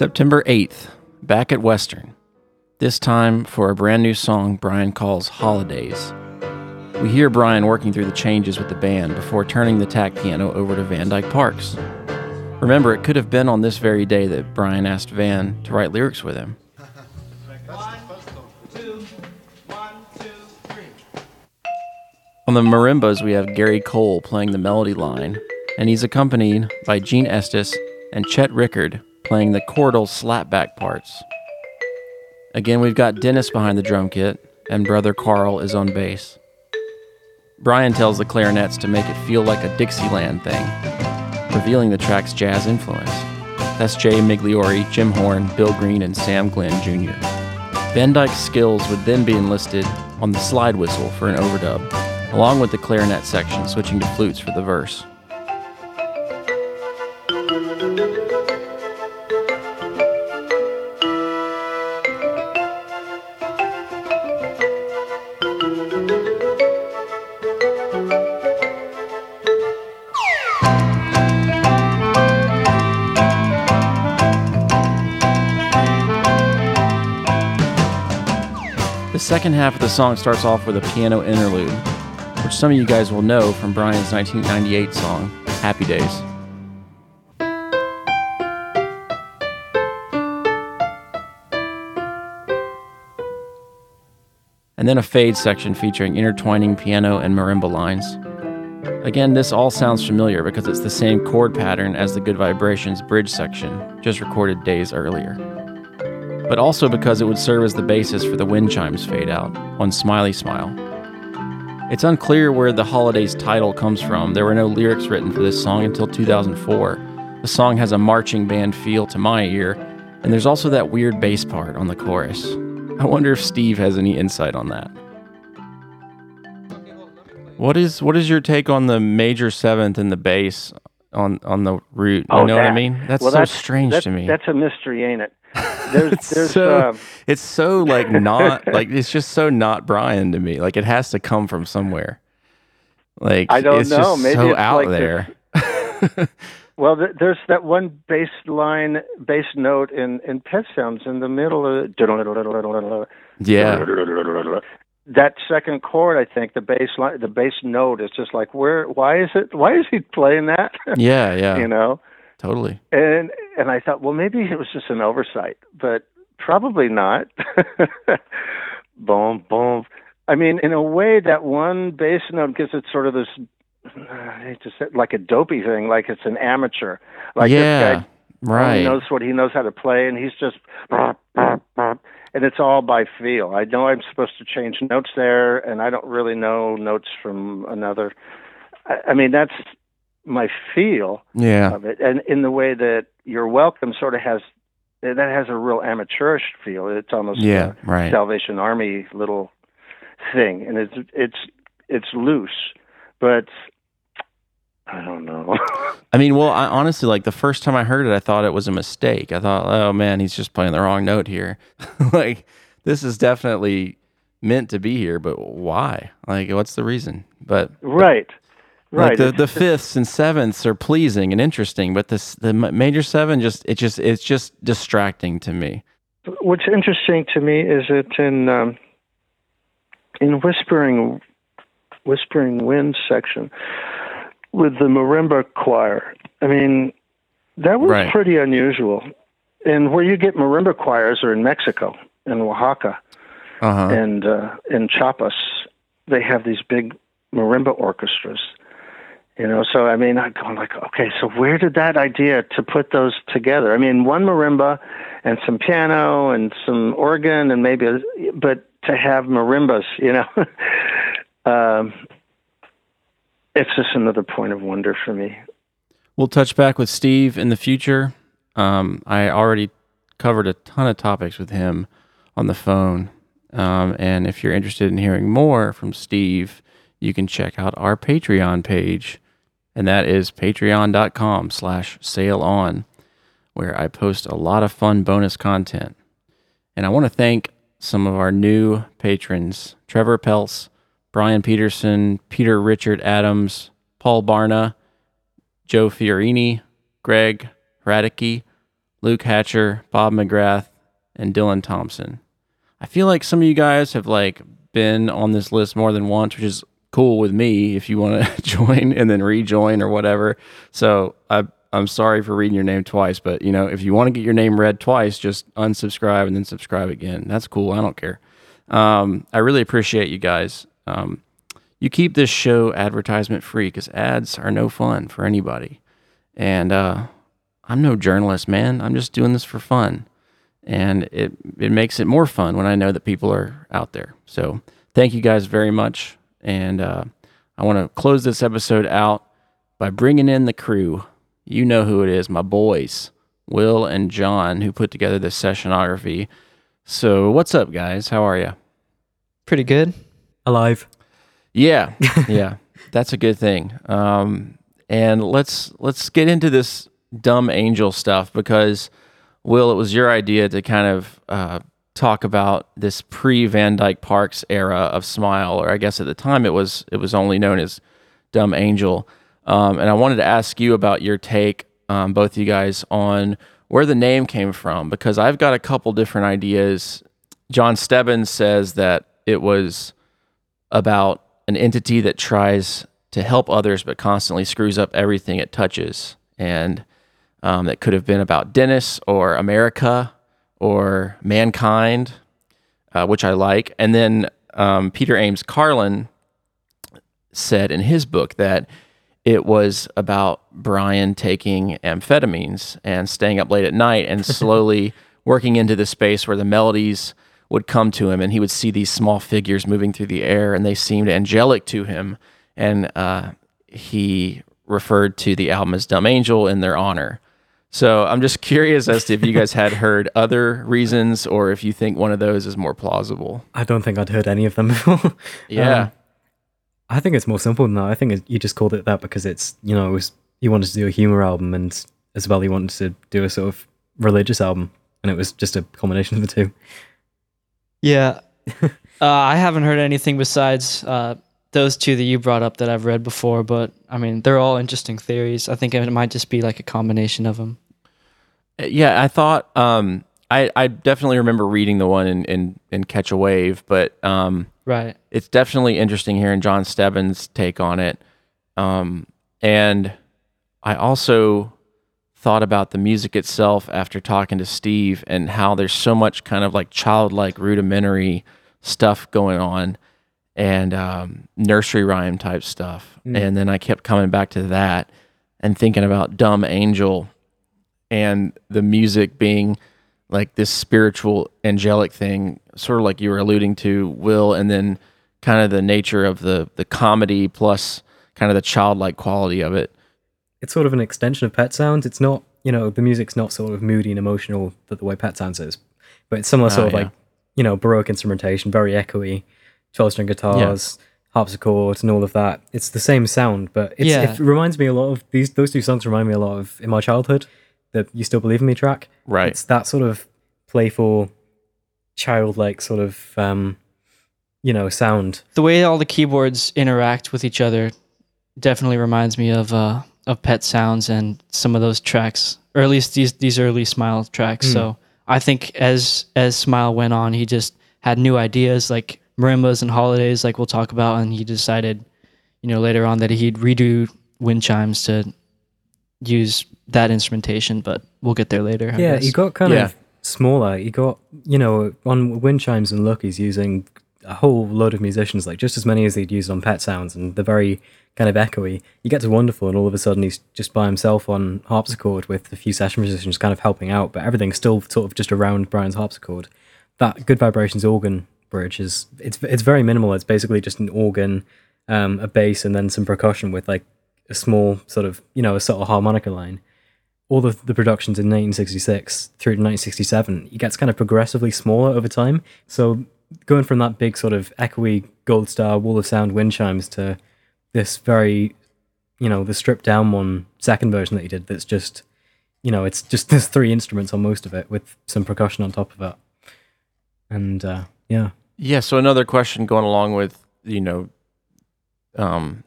September 8th, back at Western. This time for a brand new song Brian calls Holidays. We hear Brian working through the changes with the band before turning the tack piano over to Van Dyke Parks. Remember, it could have been on this very day that Brian asked Van to write lyrics with him. On the marimbas, we have Gary Cole playing the melody line, and he's accompanied by Gene Estes and Chet Rickard playing the chordal slapback parts. Again, we've got Dennis behind the drum kit, and brother Carl is on bass. Brian tells the clarinets to make it feel like a Dixieland thing, revealing the track's jazz influence. That's Jay Migliori, Jim Horn, Bill Green, and Sam Glenn Jr. Van Dyke's skills would then be enlisted on the slide whistle for an overdub, along with the clarinet section switching to flutes for the verse. Second half of the song starts off with a piano interlude, which some of you guys will know from Brian's 1998 song, Happy Days. And then a fade section featuring intertwining piano and marimba lines. Again, this all sounds familiar because it's the same chord pattern as the Good Vibrations bridge section, just recorded days earlier but also because it would serve as the basis for the wind chimes fade out on Smiley Smile. It's unclear where the Holidays title comes from. There were no lyrics written for this song until 2004. The song has a marching band feel to my ear, and there's also that weird bass part on the chorus. I wonder if Steve has any insight on that. What is what is your take on the major seventh and the bass on on the root? You oh, know what I mean? That's Well, so strange that- to me. That's a mystery, ain't it? There's, it's there's, so um, it's so like not like it's just so not Brian to me. Like it has to come from somewhere. Like I don't it's know. just Maybe so it's out like there. Well, th- there's that one bass line, bass note in in Pet Sounds in the middle of Yeah. that second chord. I think the bass line, the bass note is just like where? Why is it? Why is he playing that? Yeah, yeah. you know. Totally. And and I thought, well, maybe it was just an oversight, but probably not. boom, boom. I mean, in a way, that one bass note gives it sort of this, I hate to say, like a dopey thing, like it's an amateur. Like Yeah, this guy right. knows what he knows how to play, and he's just, and it's all by feel. I know I'm supposed to change notes there, and I don't really know notes from another. I, I mean, that's my feel Yeah. of it, and in the way that "You're Welcome" sort of has that has a real amateurish feel. It's almost Yeah, a right. Salvation Army little thing, and it's it's it's loose, but I don't know. I mean, well, I honestly like the first time I heard it, I thought it was a mistake. I thought, oh man, he's just playing the wrong note here. like this is definitely meant to be here, but why? Like, what's the reason? But right, right. like the, the fifths and sevenths are pleasing and interesting, but this the major seven just it just it's just distracting to me. What's interesting to me is that in um, in Whispering Whispering Wind section with the marimba choir. I mean, that was Right. pretty unusual. And where you get marimba choirs are in Mexico, in Oaxaca, Uh huh. and uh, in Chiapas. They have these big marimba orchestras. You know, so I mean, I'm going like, okay, so where did that idea to put those together? I mean, one marimba and some piano and some organ and maybe, a, but to have marimbas, you know, um, it's just another point of wonder for me. We'll touch back with Steve in the future. Um, I already covered a ton of topics with him on the phone. Um, and if you're interested in hearing more from Steve, you can check out our Patreon page. And that is patreon.com slash sail on, where I post a lot of fun bonus content. And I want to thank some of our new patrons Trevor Peltz, Brian Peterson, Peter Richard Adams, Paul Barna, Joe Fiorini, Greg Radicke, Luke Hatcher, Bob McGrath, and Dylan Thompson. I feel like some of you guys have like been on this list more than once, which is cool with me if you want to join and then rejoin or whatever. So I I'm sorry for reading your name twice, but you know, if you want to get your name read twice, just unsubscribe and then subscribe again. That's cool. I don't care. Um, I really appreciate you guys. Um, you keep this show advertisement free because ads are no fun for anybody. And uh, I'm no journalist, man. I'm just doing this for fun. And it, it makes it more fun when I know that people are out there. So thank you guys very much. And uh, I want to close this episode out by bringing in the crew. You know who it is, my boys, Will and John, who put together this sessionography. So, what's up, guys? How are you? Pretty good. Alive. Yeah, yeah, that's a good thing. Um, and let's let's get into this dumb angel stuff because Will, it was your idea to kind of uh, talk about this pre Van Dyke Parks era of Smile, or I guess at the time it was it was only known as Dumb Angel. Um, and I wanted to ask you about your take, um, both of you guys, on where the name came from because I've got a couple different ideas. Jon Stebbins says that it was about an entity that tries to help others but constantly screws up everything it touches. And um, that could have been about Dennis or America or mankind, uh, which I like. And then um, Peter Ames Carlin said in his book that it was about Brian taking amphetamines and staying up late at night and slowly working into the space where the melodies would come to him and he would see these small figures moving through the air and they seemed angelic to him. And uh, he referred to the album as Dumb Angel in their honor. So I'm just curious as to if you guys had heard other reasons or if you think one of those is more plausible. I don't think I'd heard any of them before. Yeah. Um, I think it's more simple than that. I think it, you just called it that because it's, you know, it was, you wanted to do a humor album and as well you wanted to do a sort of religious album. And it was just a combination of the two. Yeah. uh, I haven't heard anything besides uh, those two that you brought up that I've read before, but I mean, they're all interesting theories. I think it might just be like a combination of them. Uh, Yeah, I thought um, I I definitely remember reading the one in in, in Catch a Wave, but um, Right. it's definitely interesting hearing Jon Stebbins' take on it. Um, and I also thought about the music itself after talking to Steve and how there's so much kind of like childlike rudimentary stuff going on and um, nursery rhyme type stuff. Mm. And then I kept coming back to that and thinking about Dumb Angel and the music being like this spiritual angelic thing sort of like you were alluding to will and then kind of the nature of the the comedy plus kind of the childlike quality of it It's sort of an extension of Pet Sounds. It's not, you know, the music's not sort of moody and emotional that the way Pet Sounds is, but it's similar Oh, ah, sort of yeah. like, you know, Baroque instrumentation, very echoey, 12 string guitars, harpsichord and all of that. It's the same sound, but it's, Yeah. it reminds me a lot of these. Those two songs remind me a lot of in my childhood. The "You Still Believe in Me" track. Right. It's that sort of playful, childlike sort of um, you know sound. The way all the keyboards interact with each other definitely reminds me of uh, of Pet Sounds and some of those tracks, or at least these these early Smile tracks. Mm. So I think as as Smile went on, he just had new ideas like marimbas and holidays, like we'll talk about, and he decided, you know, later on that he'd redo wind chimes to use that instrumentation. But we'll get there later. I yeah, guess. he got kind Yeah. of smaller. He got you know on wind chimes and look, he's using a whole load of musicians, like just as many as he'd used on Pet Sounds, and they're very kind of echoey. You get to Wonderful, and all of a sudden he's just by himself on harpsichord with a few session musicians kind of helping out, but everything's still sort of just around Brian's harpsichord. That Good Vibrations organ bridge is it's it's very minimal. It's basically just an organ, um, a bass, and then some percussion with like a small sort of you know a subtle harmonica line all of the productions in 1966 through to 1967, it gets kind of progressively smaller over time. So going from that big sort of echoey gold star wall of sound wind chimes to this very, you know, the stripped down one second version that he did. That's just, you know, it's just there's three instruments on most of it with some percussion on top of it. And uh, yeah, Yeah. So another question going along with you know, um,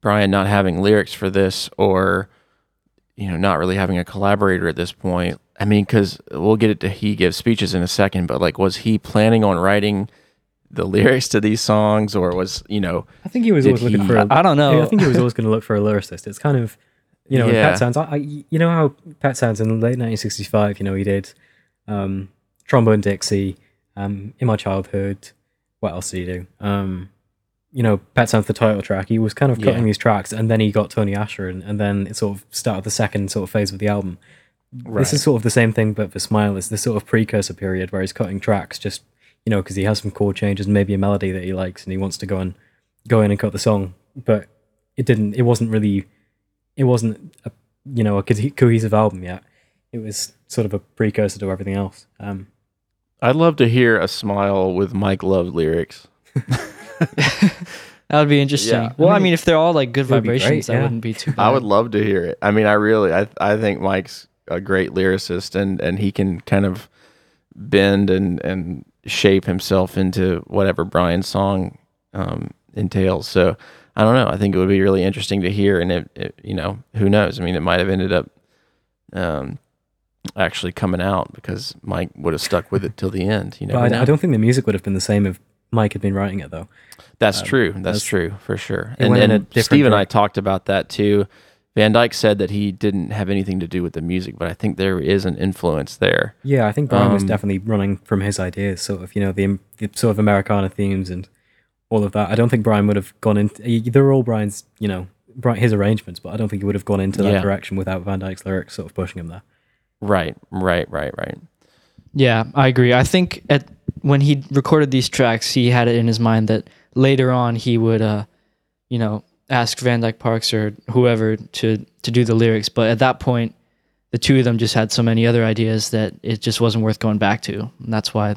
Brian not having lyrics for this, or you know, not really having a collaborator at this point. I mean, because we'll get it to he gives speeches in a second, but like, was he planning on writing the lyrics to these songs, or was you know? I think he was did always looking for. I I don't know. I think he was always going to look for a lyricist. It's kind of, you know, in Yeah. Pet Sounds. I, I, you know how Pet Sounds in late 1965. You know, he did um, Trombone Dixie, um, In My Childhood. What else did he do? Um, you know, Pet Sounds, the title track. He was kind of cutting Yeah. these tracks, and then he got Tony Asher, and, and then it sort of started the second sort of phase of the album. This is sort of the same thing, but for Smile, it's this sort of precursor period where he's cutting tracks just, you know, because he has some chord changes, maybe a melody that he likes, and he wants to go and go in and cut the song. But it didn't. It wasn't really. It wasn't a you know a co- cohesive album yet. It was sort of a precursor to everything else. Um, I'd love to hear a smile with Mike Love lyrics. That would be interesting. Yeah. Well, I I mean, mean, if they're all like good it would be great, vibrations, that wouldn't be too bad. I would love to hear it. I mean, I really, I, I think Mike's a great lyricist, and and he can kind of bend and and shape himself into whatever Brian's song um, entails. So I don't know. I think it would be really interesting to hear, and it, it you know, who knows? I mean, it might have ended up um, actually coming out because Mike would have stuck with it till the end. You know, I, I don't think the music would have been the same if Mike had been writing it, though. That's Um, true. That's, that's- true for sure. And, went and different Steve and I talked about that too. Van Dyke said that he didn't have anything to do with the music, but I think there is an influence there. Yeah, I think Brian was Um, definitely running from his ideas, sort of, you know, the, the sort of Americana themes and all of that. I don't think Brian would have gone into. They're all Brian's, you know, Bri- his arrangements, but I don't think he would have gone into that Yeah. direction without Van Dyke's lyrics sort of pushing him there. Right, right, right, right. Yeah, I agree. I think at when he recorded these tracks, he had it in his mind that later on he would, uh, you know, ask Van Dyke Parks or whoever to to do the lyrics. But at that point, the two of them just had so many other ideas that it just wasn't worth going back to, and that's why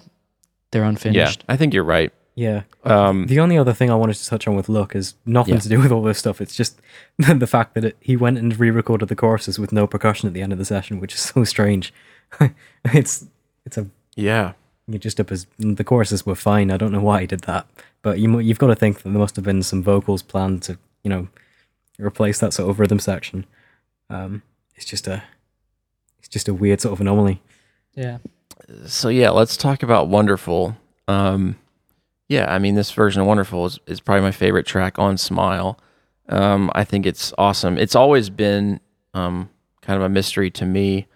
they're unfinished. Yeah, I think you're right. Yeah. Um, the only other thing I wanted to touch on with Look is nothing Yeah. to do with all this stuff. It's just the fact that it, he went and re-recorded the choruses with no percussion at the end of the session, which is so strange. it's it's a Yeah. You just up as the choruses were fine. I don't know why he did that, but you you've got to think that there must have been some vocals planned to you know replace that sort of rhythm section. Um, it's just a it's just a weird sort of anomaly. Yeah. So yeah, let's talk about Wonderful. Um, yeah, I mean this version of Wonderful is, is probably my favorite track on Smile. Um, I think it's awesome. It's always been um, kind of a mystery to me.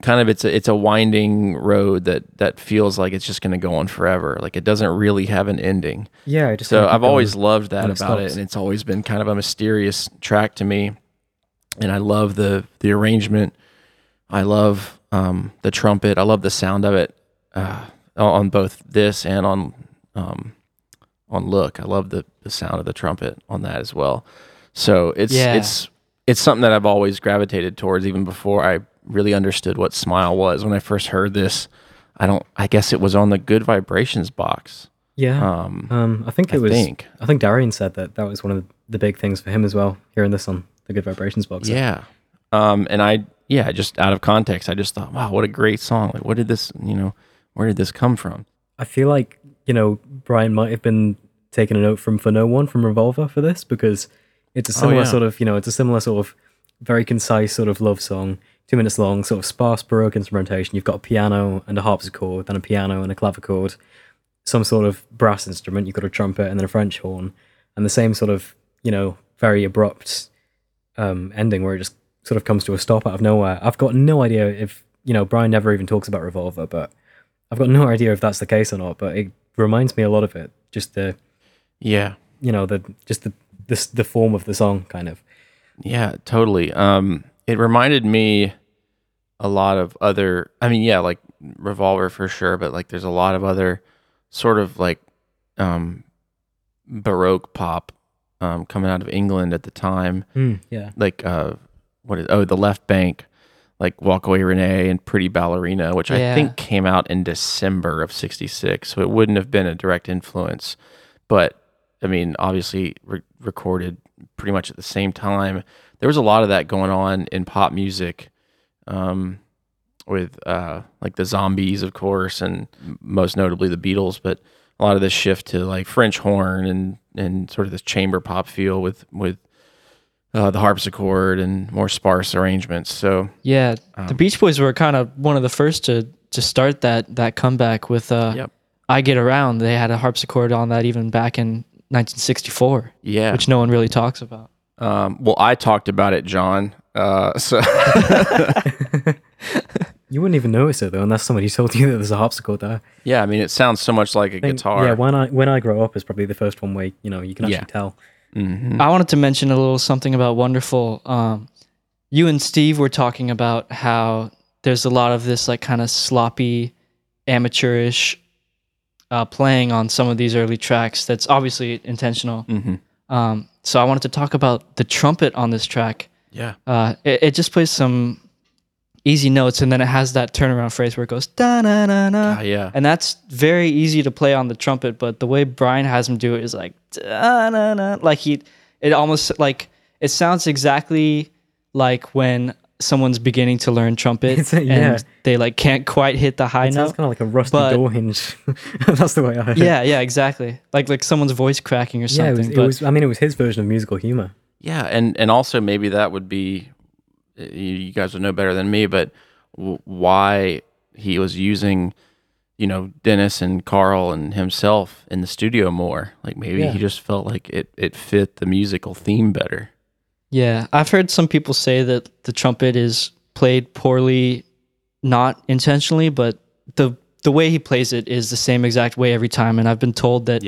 Kind of it's a it's a winding road that that feels like it's just going to go on forever. Like it doesn't really have an ending. Yeah, so I've always loved that about it, and it's always been kind of a mysterious track to me. And I love the the arrangement. I love um, the trumpet. I love the sound of it uh, on both this and on um, on look. I love the, the sound of the trumpet on that as well. So it's Yeah. it's it's something that I've always gravitated towards, even before I really understood what Smile was. When I first heard this, I don't. I guess it was on the Good Vibrations box. Yeah. Um, Um, I think it I was. think. I think Darian said that that was one of the big things for him as well. Hearing this on the Good Vibrations box. Yeah. Um, and I, yeah, just out of context, I just thought, wow, what a great song. Like, what did this, you know, where did this come from? I feel like you know Brian might have been taking a note from For No One from Revolver for this because it's a Oh, similar yeah. sort of you know it's a similar sort of very concise sort of love song, two minutes long, sort of sparse baroque instrumentation. You've got a piano and a harpsichord, then a piano and a clavichord, some sort of brass instrument. You've got a trumpet and then a French horn, and the same sort of you know very abrupt um, ending where it just sort of comes to a stop out of nowhere. I've got no idea if you know Brian never even talks about Revolver, but I've got no idea if that's the case or not. But it reminds me a lot of it. Just the Yeah. you know the just the this the form of the song kind of. Yeah, totally. Um, it reminded me a lot of other. I mean, yeah, like Revolver for sure, but like there's a lot of other sort of like um, baroque pop um, coming out of England at the time. Mm, yeah. like uh, what is oh the Left Banke, like Walk Away Renee and Pretty Ballerina, which I think came out in December of '66, so it wouldn't have been a direct influence, but I mean, obviously re- recorded pretty much at the same time. There was a lot of that going on in pop music, um, with uh, like the Zombies, of course, and most notably the Beatles. But a lot of this shift to like French horn and and sort of this chamber pop feel with with uh, the harpsichord and more sparse arrangements. So Yeah, the Um, Beach Boys were kind of one of the first to to start that that comeback with uh, Yep. "I Get Around." They had a harpsichord on that even back in 1964. Yeah. which no one really talks about. Um, well, I talked about it, John. Uh, so You wouldn't even notice it though, unless somebody told you that there's a harpsichord there. yeah, I mean, it sounds so much like a think- guitar. Yeah, when I when I grow up is probably the first one where you know you can actually Yeah. tell. Mhm. I wanted to mention a little something about Wonderful. Um, you and Steve were talking about how there's a lot of this like kind of sloppy, amateurish uh, playing on some of these early tracks. That's obviously intentional. Mhm. Um, so I wanted to talk about the trumpet on this track. Yeah. Uh, it, it just plays some easy notes, and then it has that turnaround phrase where it goes da na na na. Ah, yeah. And that's very easy to play on the trumpet, but the way Brian has him do it is like da na na. Like he, it almost like it sounds exactly like when someone's beginning to learn trumpet a- yeah. and they like can't quite hit the high It sounds note. kind of like a rusty but- door hinge. That's the way I heard. it. Yeah, yeah, exactly. Like like someone's voice cracking or yeah. It something. was, it was. I mean, it was his version of musical humor. Yeah, and and also maybe that would be you you guys would know better than me, but w- why he was using you know Dennis and Carl and himself in the studio more. Like maybe Yeah. he just felt like it it fit the musical theme better. Yeah, I've heard some people say that the trumpet is played poorly, not intentionally, but the the way he plays it is the same exact way every time. And I've been told that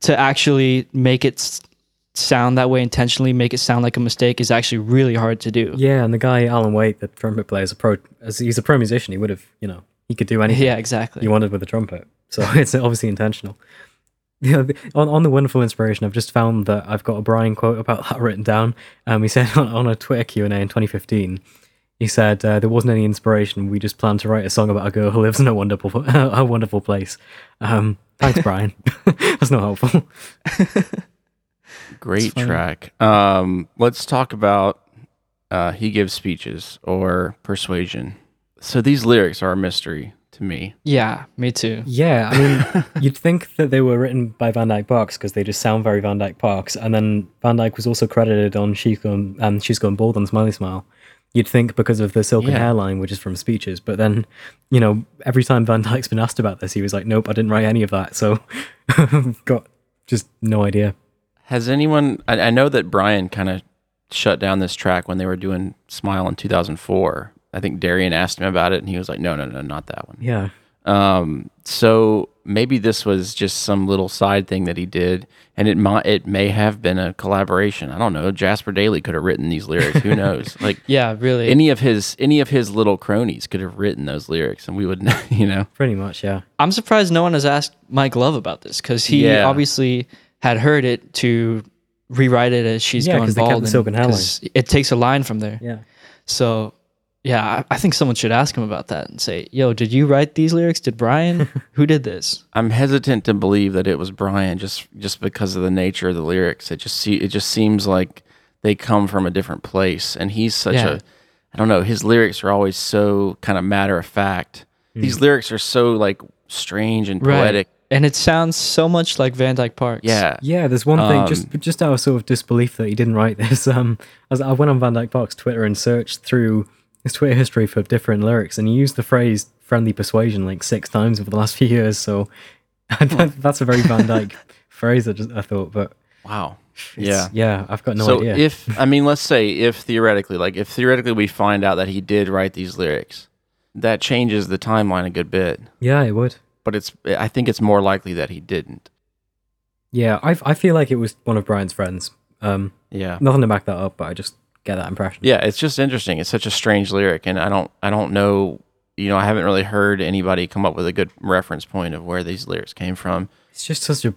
to actually make it sound that way intentionally, make it sound like a mistake, is actually really hard to do. Yeah, and the guy Alan Waite, the trumpet player, is a pro. As he's a pro musician, he would have, you know, he could do anything. Yeah, exactly. He wanted with the trumpet, so it's obviously intentional. Yeah, the- on on the wonderful inspiration, I've just found that I've got a Brian quote about that written down. Um, he said on, on a Twitter Q and A in 2015, he said uh, there wasn't any inspiration. We just planned to write a song about a girl who lives in a wonderful a wonderful place. Um, thanks, Brian. That's not helpful. Great track. Um, let's talk about uh, he gives speeches or persuasion. So these lyrics are a mystery to me. Yeah, me too. Yeah, I mean, you'd think that they were written by Van Dyke Parks because they just sound very Van Dyke Parks. And then Van Dyke was also credited on She's Gone, um, She's Gone Bald on Smiley Smile. You'd think because of the silken Yeah. hairline, which is from speeches. But then, you know, every time Van Dyke's been asked about this, he was like, nope, I didn't write any of that. So, got just no idea. Has anyone? I, I know that Brian kind of shut down this track when they were doing Smile in 2004. I think Darian asked him about it, and he was like, "No, no, no, not that one." Yeah. Um. So maybe this was just some little side thing that he did, and it might it may have been a collaboration. I don't know. Jasper Dailey could have written these lyrics. Who knows? Like, Yeah, really. any of his any of his little cronies could have written those lyrics, and we would, you know. Pretty much, yeah. I'm surprised no one has asked Mike Love about this because he Yeah. obviously had heard it to rewrite it as she's Yeah, going 'cause they kept bald. the and- silken It takes a line from there. Yeah. So yeah, I, I think someone should ask him about that and say, "Yo, did you write these lyrics? Did Brian? Who did this?" I'm hesitant to believe that it was Brian just just because of the nature of the lyrics. It just see it just seems like they come from a different place, and he's such Yeah. a I don't know. His lyrics are always so kind of matter of fact. These lyrics are so like strange and poetic. And it sounds so much like Van Dyke Parks. Yeah, Yeah, there's one thing Um, just just out of sort of disbelief that he didn't write this. Um, as I went on Van Dyke Park's Twitter and searched through his Twitter history for different lyrics, and he used the phrase "friendly persuasion" like six times over the last few years. So that's a very Van Dyke phrase. I just I thought, but Wow. Yeah. yeah, I've got no so idea. if I mean, let's say if theoretically, like if theoretically we find out that he did write these lyrics, that changes the timeline a good bit. yeah, it would. But it's I think it's more likely that he didn't. Yeah, I I feel like it was one of Brian's friends. Um, Yeah. nothing to back that up, but I just get that impression. Yeah, it's just interesting. It's such a strange lyric, and I don't I don't know. You know, I haven't really heard anybody come up with a good reference point of where these lyrics came from. It's just such a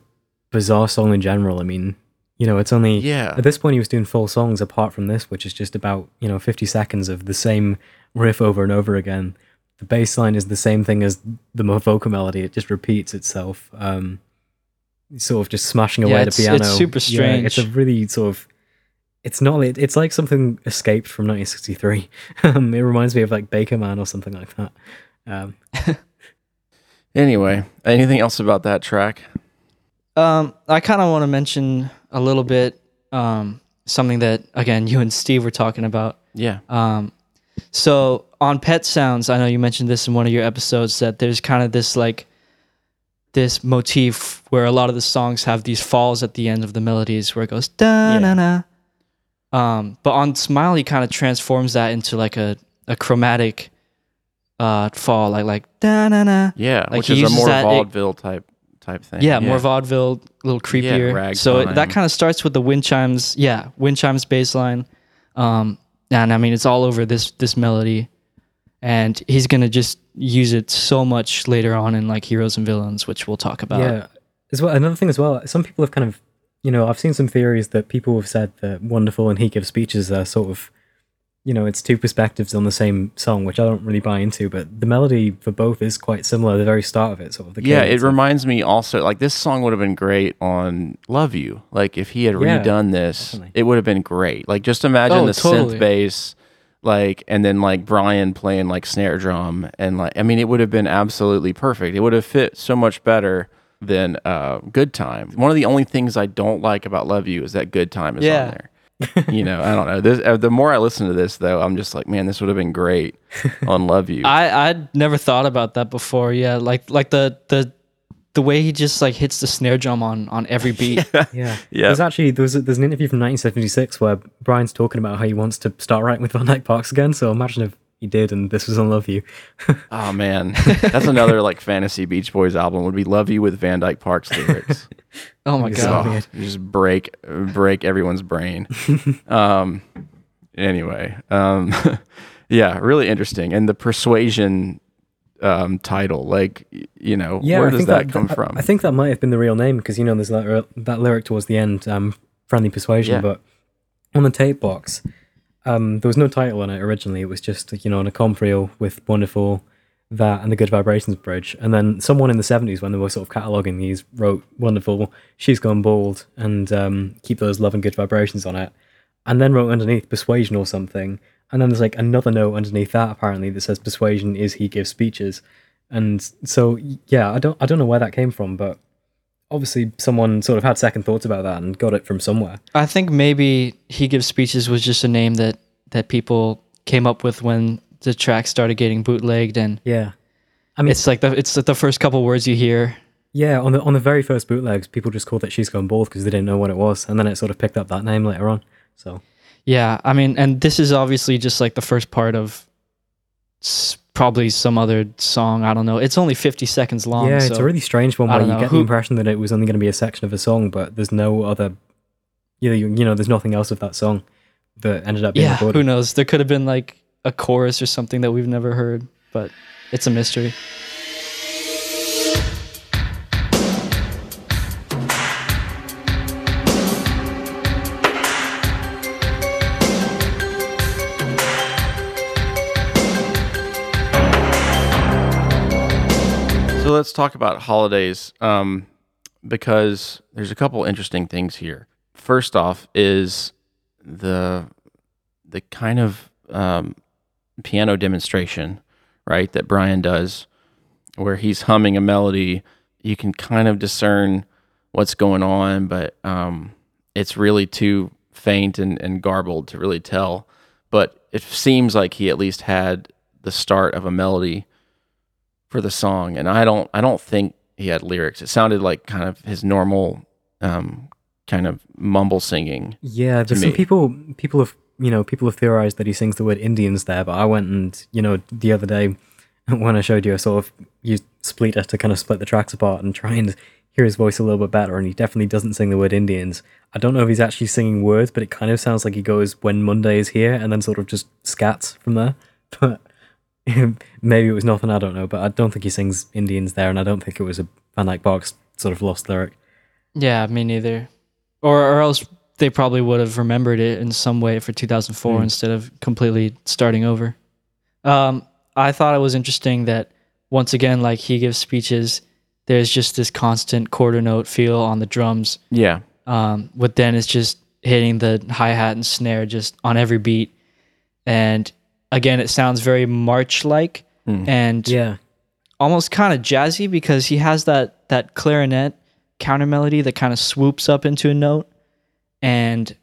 bizarre song in general. I mean, you know, it's only Yeah. At this point, he was doing full songs apart from this, which is just about you know fifty seconds of the same riff over and over again. The bass line is the same thing as the vocal melody; it just repeats itself. Um, sort of just smashing away it's- the piano. it's super Yeah, it's a really sort of. It's not. it- It's like something escaped from 1963. um, it reminds me of like Baker Man or something like that. Um, Anyway, anything else about that track? Um, I kind of want to mention a little bit um, something that again you and Steve were talking about. Yeah. Um, so on Pet Sounds, I know you mentioned this in one of your episodes that there's kind of this like this motif where a lot of the songs have these falls at the end of the melodies where it goes da na na. Um, but on Smile, he kind of transforms that into like a, a chromatic uh fall, like like da na na. Yeah, like which he is a uses more that- it- vaudeville type type thing. yeah, more vaudeville, a little creepier. Yeah, so it, that ragtime. kind of starts with the wind chimes. Yeah, wind chimes bass line. Um, and I mean, it's all over this this melody, and he's gonna just use it so much later on in like Heroes and Villains, which we'll talk about. Yeah. As well, another thing as well, some people have kind of, you know, I've seen some theories that people have said that Wonderful and He Gives Speeches are sort of, you know, it's two perspectives on the same song, which I don't really buy into, but the melody for both is quite similar the very start of it, sort of. The yeah, it reminds me also like this song would have been great on "Love You." Like if he had Yeah, redone this, it would have been great. Like just imagine Oh, the totally. synth bass, like and then like Brian playing like snare drum, and like I mean, it would have been absolutely perfect. It would have fit so much better than uh, "Good Time." One of the only things I don't like about "Love You" is that "Good Time" is Yeah. on there. you know, I don't know. This, uh, the more I listen to this, though, I'm just like, man, this would have been great on "Love You." I I'd never thought about that before. Yeah, like like the the the way he just like hits the snare drum on on every beat. Yeah. Yeah. There's actually there's there's an interview from 1976 where Brian's talking about how he wants to start writing with Van Dyke Parks again. So imagine if he did and this was on Love You. Oh man, that's another like fantasy Beach Boys album. Would be "Love You" with Van Dyke Parks lyrics. Oh my god. Oh, just break break everyone's brain. um, anyway, um, yeah, really interesting. And the persuasion um, title, like you know, Yeah, where does think that, come I- from? I think that might have been the real name because you know there's that, that lyric towards the end, um, "Friendly Persuasion," Yeah. but on the tape box, um, there was no title on it originally. It was just you know an accomp reel with "Wonderful," that, and the "Good Vibrations" bridge. And then someone in the '70s, when they were sort of cataloging these, wrote "Wonderful," "She's Gone Bald," and um, "Keep Those Love and Good Vibrations" on it, and then wrote underneath "Persuasion" or something. And then there's like another note underneath that apparently that says "Persuasion is he gives speeches." And so yeah, I don't I don't know where that came from, but obviously someone sort of had second thoughts about that and got it from somewhere. I think maybe he gives speeches was just a name that that people came up with when the track started getting bootlegged, and Yeah. I mean it's like the it's the first couple words you hear. Yeah, on the on the very first bootlegs, people just called it "She's Gone Bald" because they didn't know what it was, and then it sort of picked up that name later on. So Yeah, I mean, and this is obviously just like the first part of probably some other song. I don't know. It's only fifty seconds long. yeah, so it's a really strange one where you know. get Who- the impression that it was only going to be a section of a song, but there's no other. You know, you, you know, there's nothing else of that song that ended up being yeah, recorded. who knows? There could have been like a chorus or something that we've never heard, but it's a mystery. So let's talk about holidays um, because there's a couple interesting things here. First off, is the the kind of um, piano demonstration, right, that Brian does, where he's humming a melody. You can kind of discern what's going on, but um, it's really too faint and, and garbled to really tell. But it seems like he at least had the start of a melody for the song, and I don't I don't think he had lyrics. It sounded like kind of his normal um, kind of mumble singing. Yeah, there's some people people have you know people have theorized that he sings the word Indians there, but I went and you know the other day when I showed you, I sort of used Spleeter to kind of split the tracks apart and try and hear his voice a little bit better, and he definitely doesn't sing the word Indians. I don't know if he's actually singing words, but it kind of sounds like he goes when Monday is here and then sort of just scats from there. But maybe it was nothing, I don't know. But I don't think he sings Indians there, and I don't think it was a Van Dyke Parks sort of lost lyric. Yeah, me neither. Or or else they probably would have remembered it in some way for 2004 Hmm. instead of completely starting over. Um, I thought it was interesting that once again, like he gives speeches, there's just this constant quarter note feel on the drums. Yeah. Um, with Dennis just hitting the hi hat and snare just on every beat, and again, it sounds very March like Mm. and Yeah. almost kind of jazzy because he has that that clarinet counter melody that kind of swoops up into a note and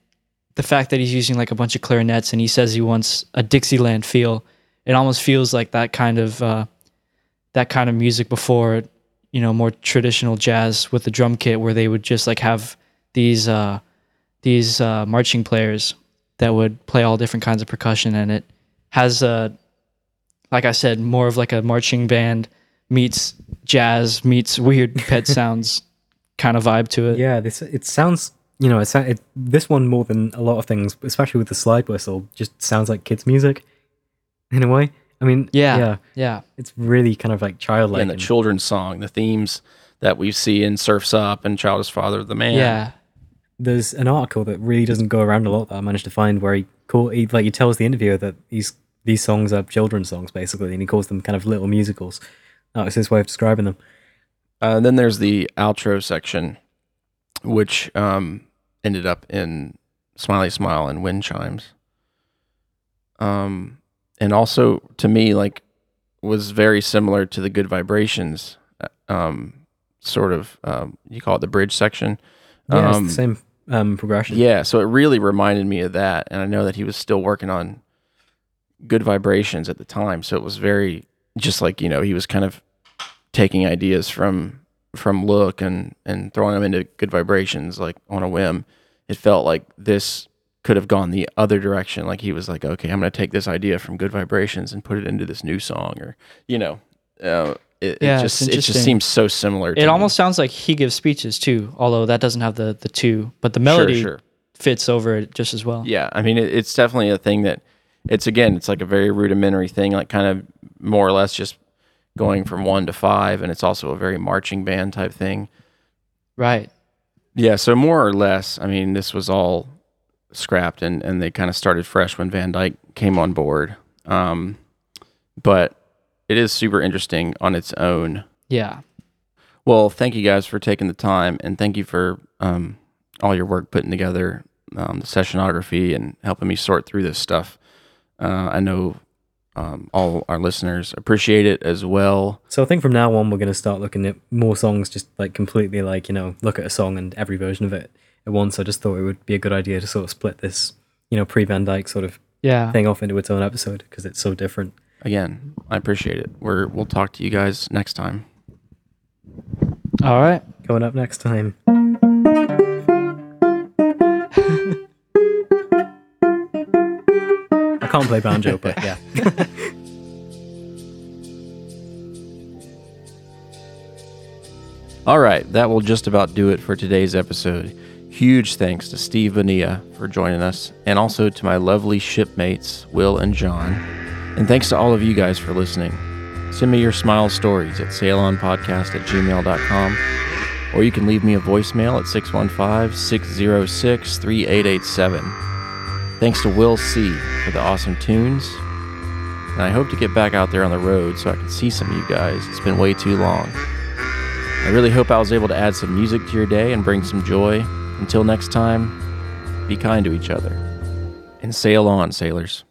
the fact that he's using like a bunch of clarinets and he says he wants a Dixieland feel it almost feels like that kind of uh, that kind of music before you know more traditional jazz with the drum kit where they would just like have these uh, these uh, marching players that would play all different kinds of percussion and it has a like I said, more of like a marching band meets jazz meets weird pet sounds kind of vibe to it. Yeah, this it sounds you know it, sou- it this one more than a lot of things, especially with the slide whistle, just sounds like kids' music in a way. I mean, Yeah, yeah, yeah. It's really kind of like childlike. and the and- children's song, the themes that we see in Surfs Up and Child is Father of the Man. Yeah. There's an article that really doesn't go around a lot that I managed to find where he call he like he tells the interviewer that these these songs are children's songs basically, and he calls them kind of little musicals. That was his way of describing them. Uh, then there's the outro section, which um, ended up in Smiley Smile and Wind Chimes. Um, and also to me, like, was very similar to the Good Vibrations, uh, um, sort of. Um, you call it the bridge section. Yeah, Um, it's the same um, progression. Yeah, so it really reminded me of that, and I know that he was still working on Good Vibrations at the time, so it was very just like you know he was kind of taking ideas from from Look and and throwing them into Good Vibrations like on a whim. It felt like this could have gone the other direction. Like he was like, okay, I'm going to take this idea from Good Vibrations and put it into this new song, or you know, uh, it, Yeah, it just it just seems so similar. to It me. almost sounds like he gives speeches too, although that doesn't have the the two, but the melody sure. fits over it just as well. Yeah, I mean, it, it's definitely a thing that it's again, it's like a very rudimentary thing, like kind of more or less just going from one to five, and it's also a very marching band type thing. Right. Yeah, so more or less, I mean, this was all scrapped, and and they kind of started fresh when Van Dyke came on board. Um, but it is super interesting on its own. Yeah. Well, thank you guys for taking the time, and thank you for um, all your work putting together um, the sessionography and helping me sort through this stuff. Uh, I know um, all our listeners appreciate it as well. So I think from now on we're going to start looking at more songs, just like completely like you know look at a song and every version of it at once. I just thought it would be a good idea to sort of split this you know pre Van Dyke sort of Yeah. thing off into its own episode because it's so different. Again, I appreciate it. We're we'll talk to you guys next time. All right. Coming up next time. I can't play banjo, but yeah. All right, that will just about do it for today's episode. Huge thanks to Steve Bonilla for joining us, and also to my lovely shipmates, Will and John. And thanks to all of you guys for listening. Send me your smile stories at sailonpodcast at gmail.com, or you can leave me a voicemail at 615 606 3887. Thanks to Will C. for the awesome tunes. And I hope to get back out there on the road so I can see some of you guys. It's been way too long. I really hope I was able to add some music to your day and bring some joy. Until next time, be kind to each other. And sail on, sailors.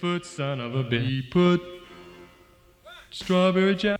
Foot son of a. He put strawberry jam.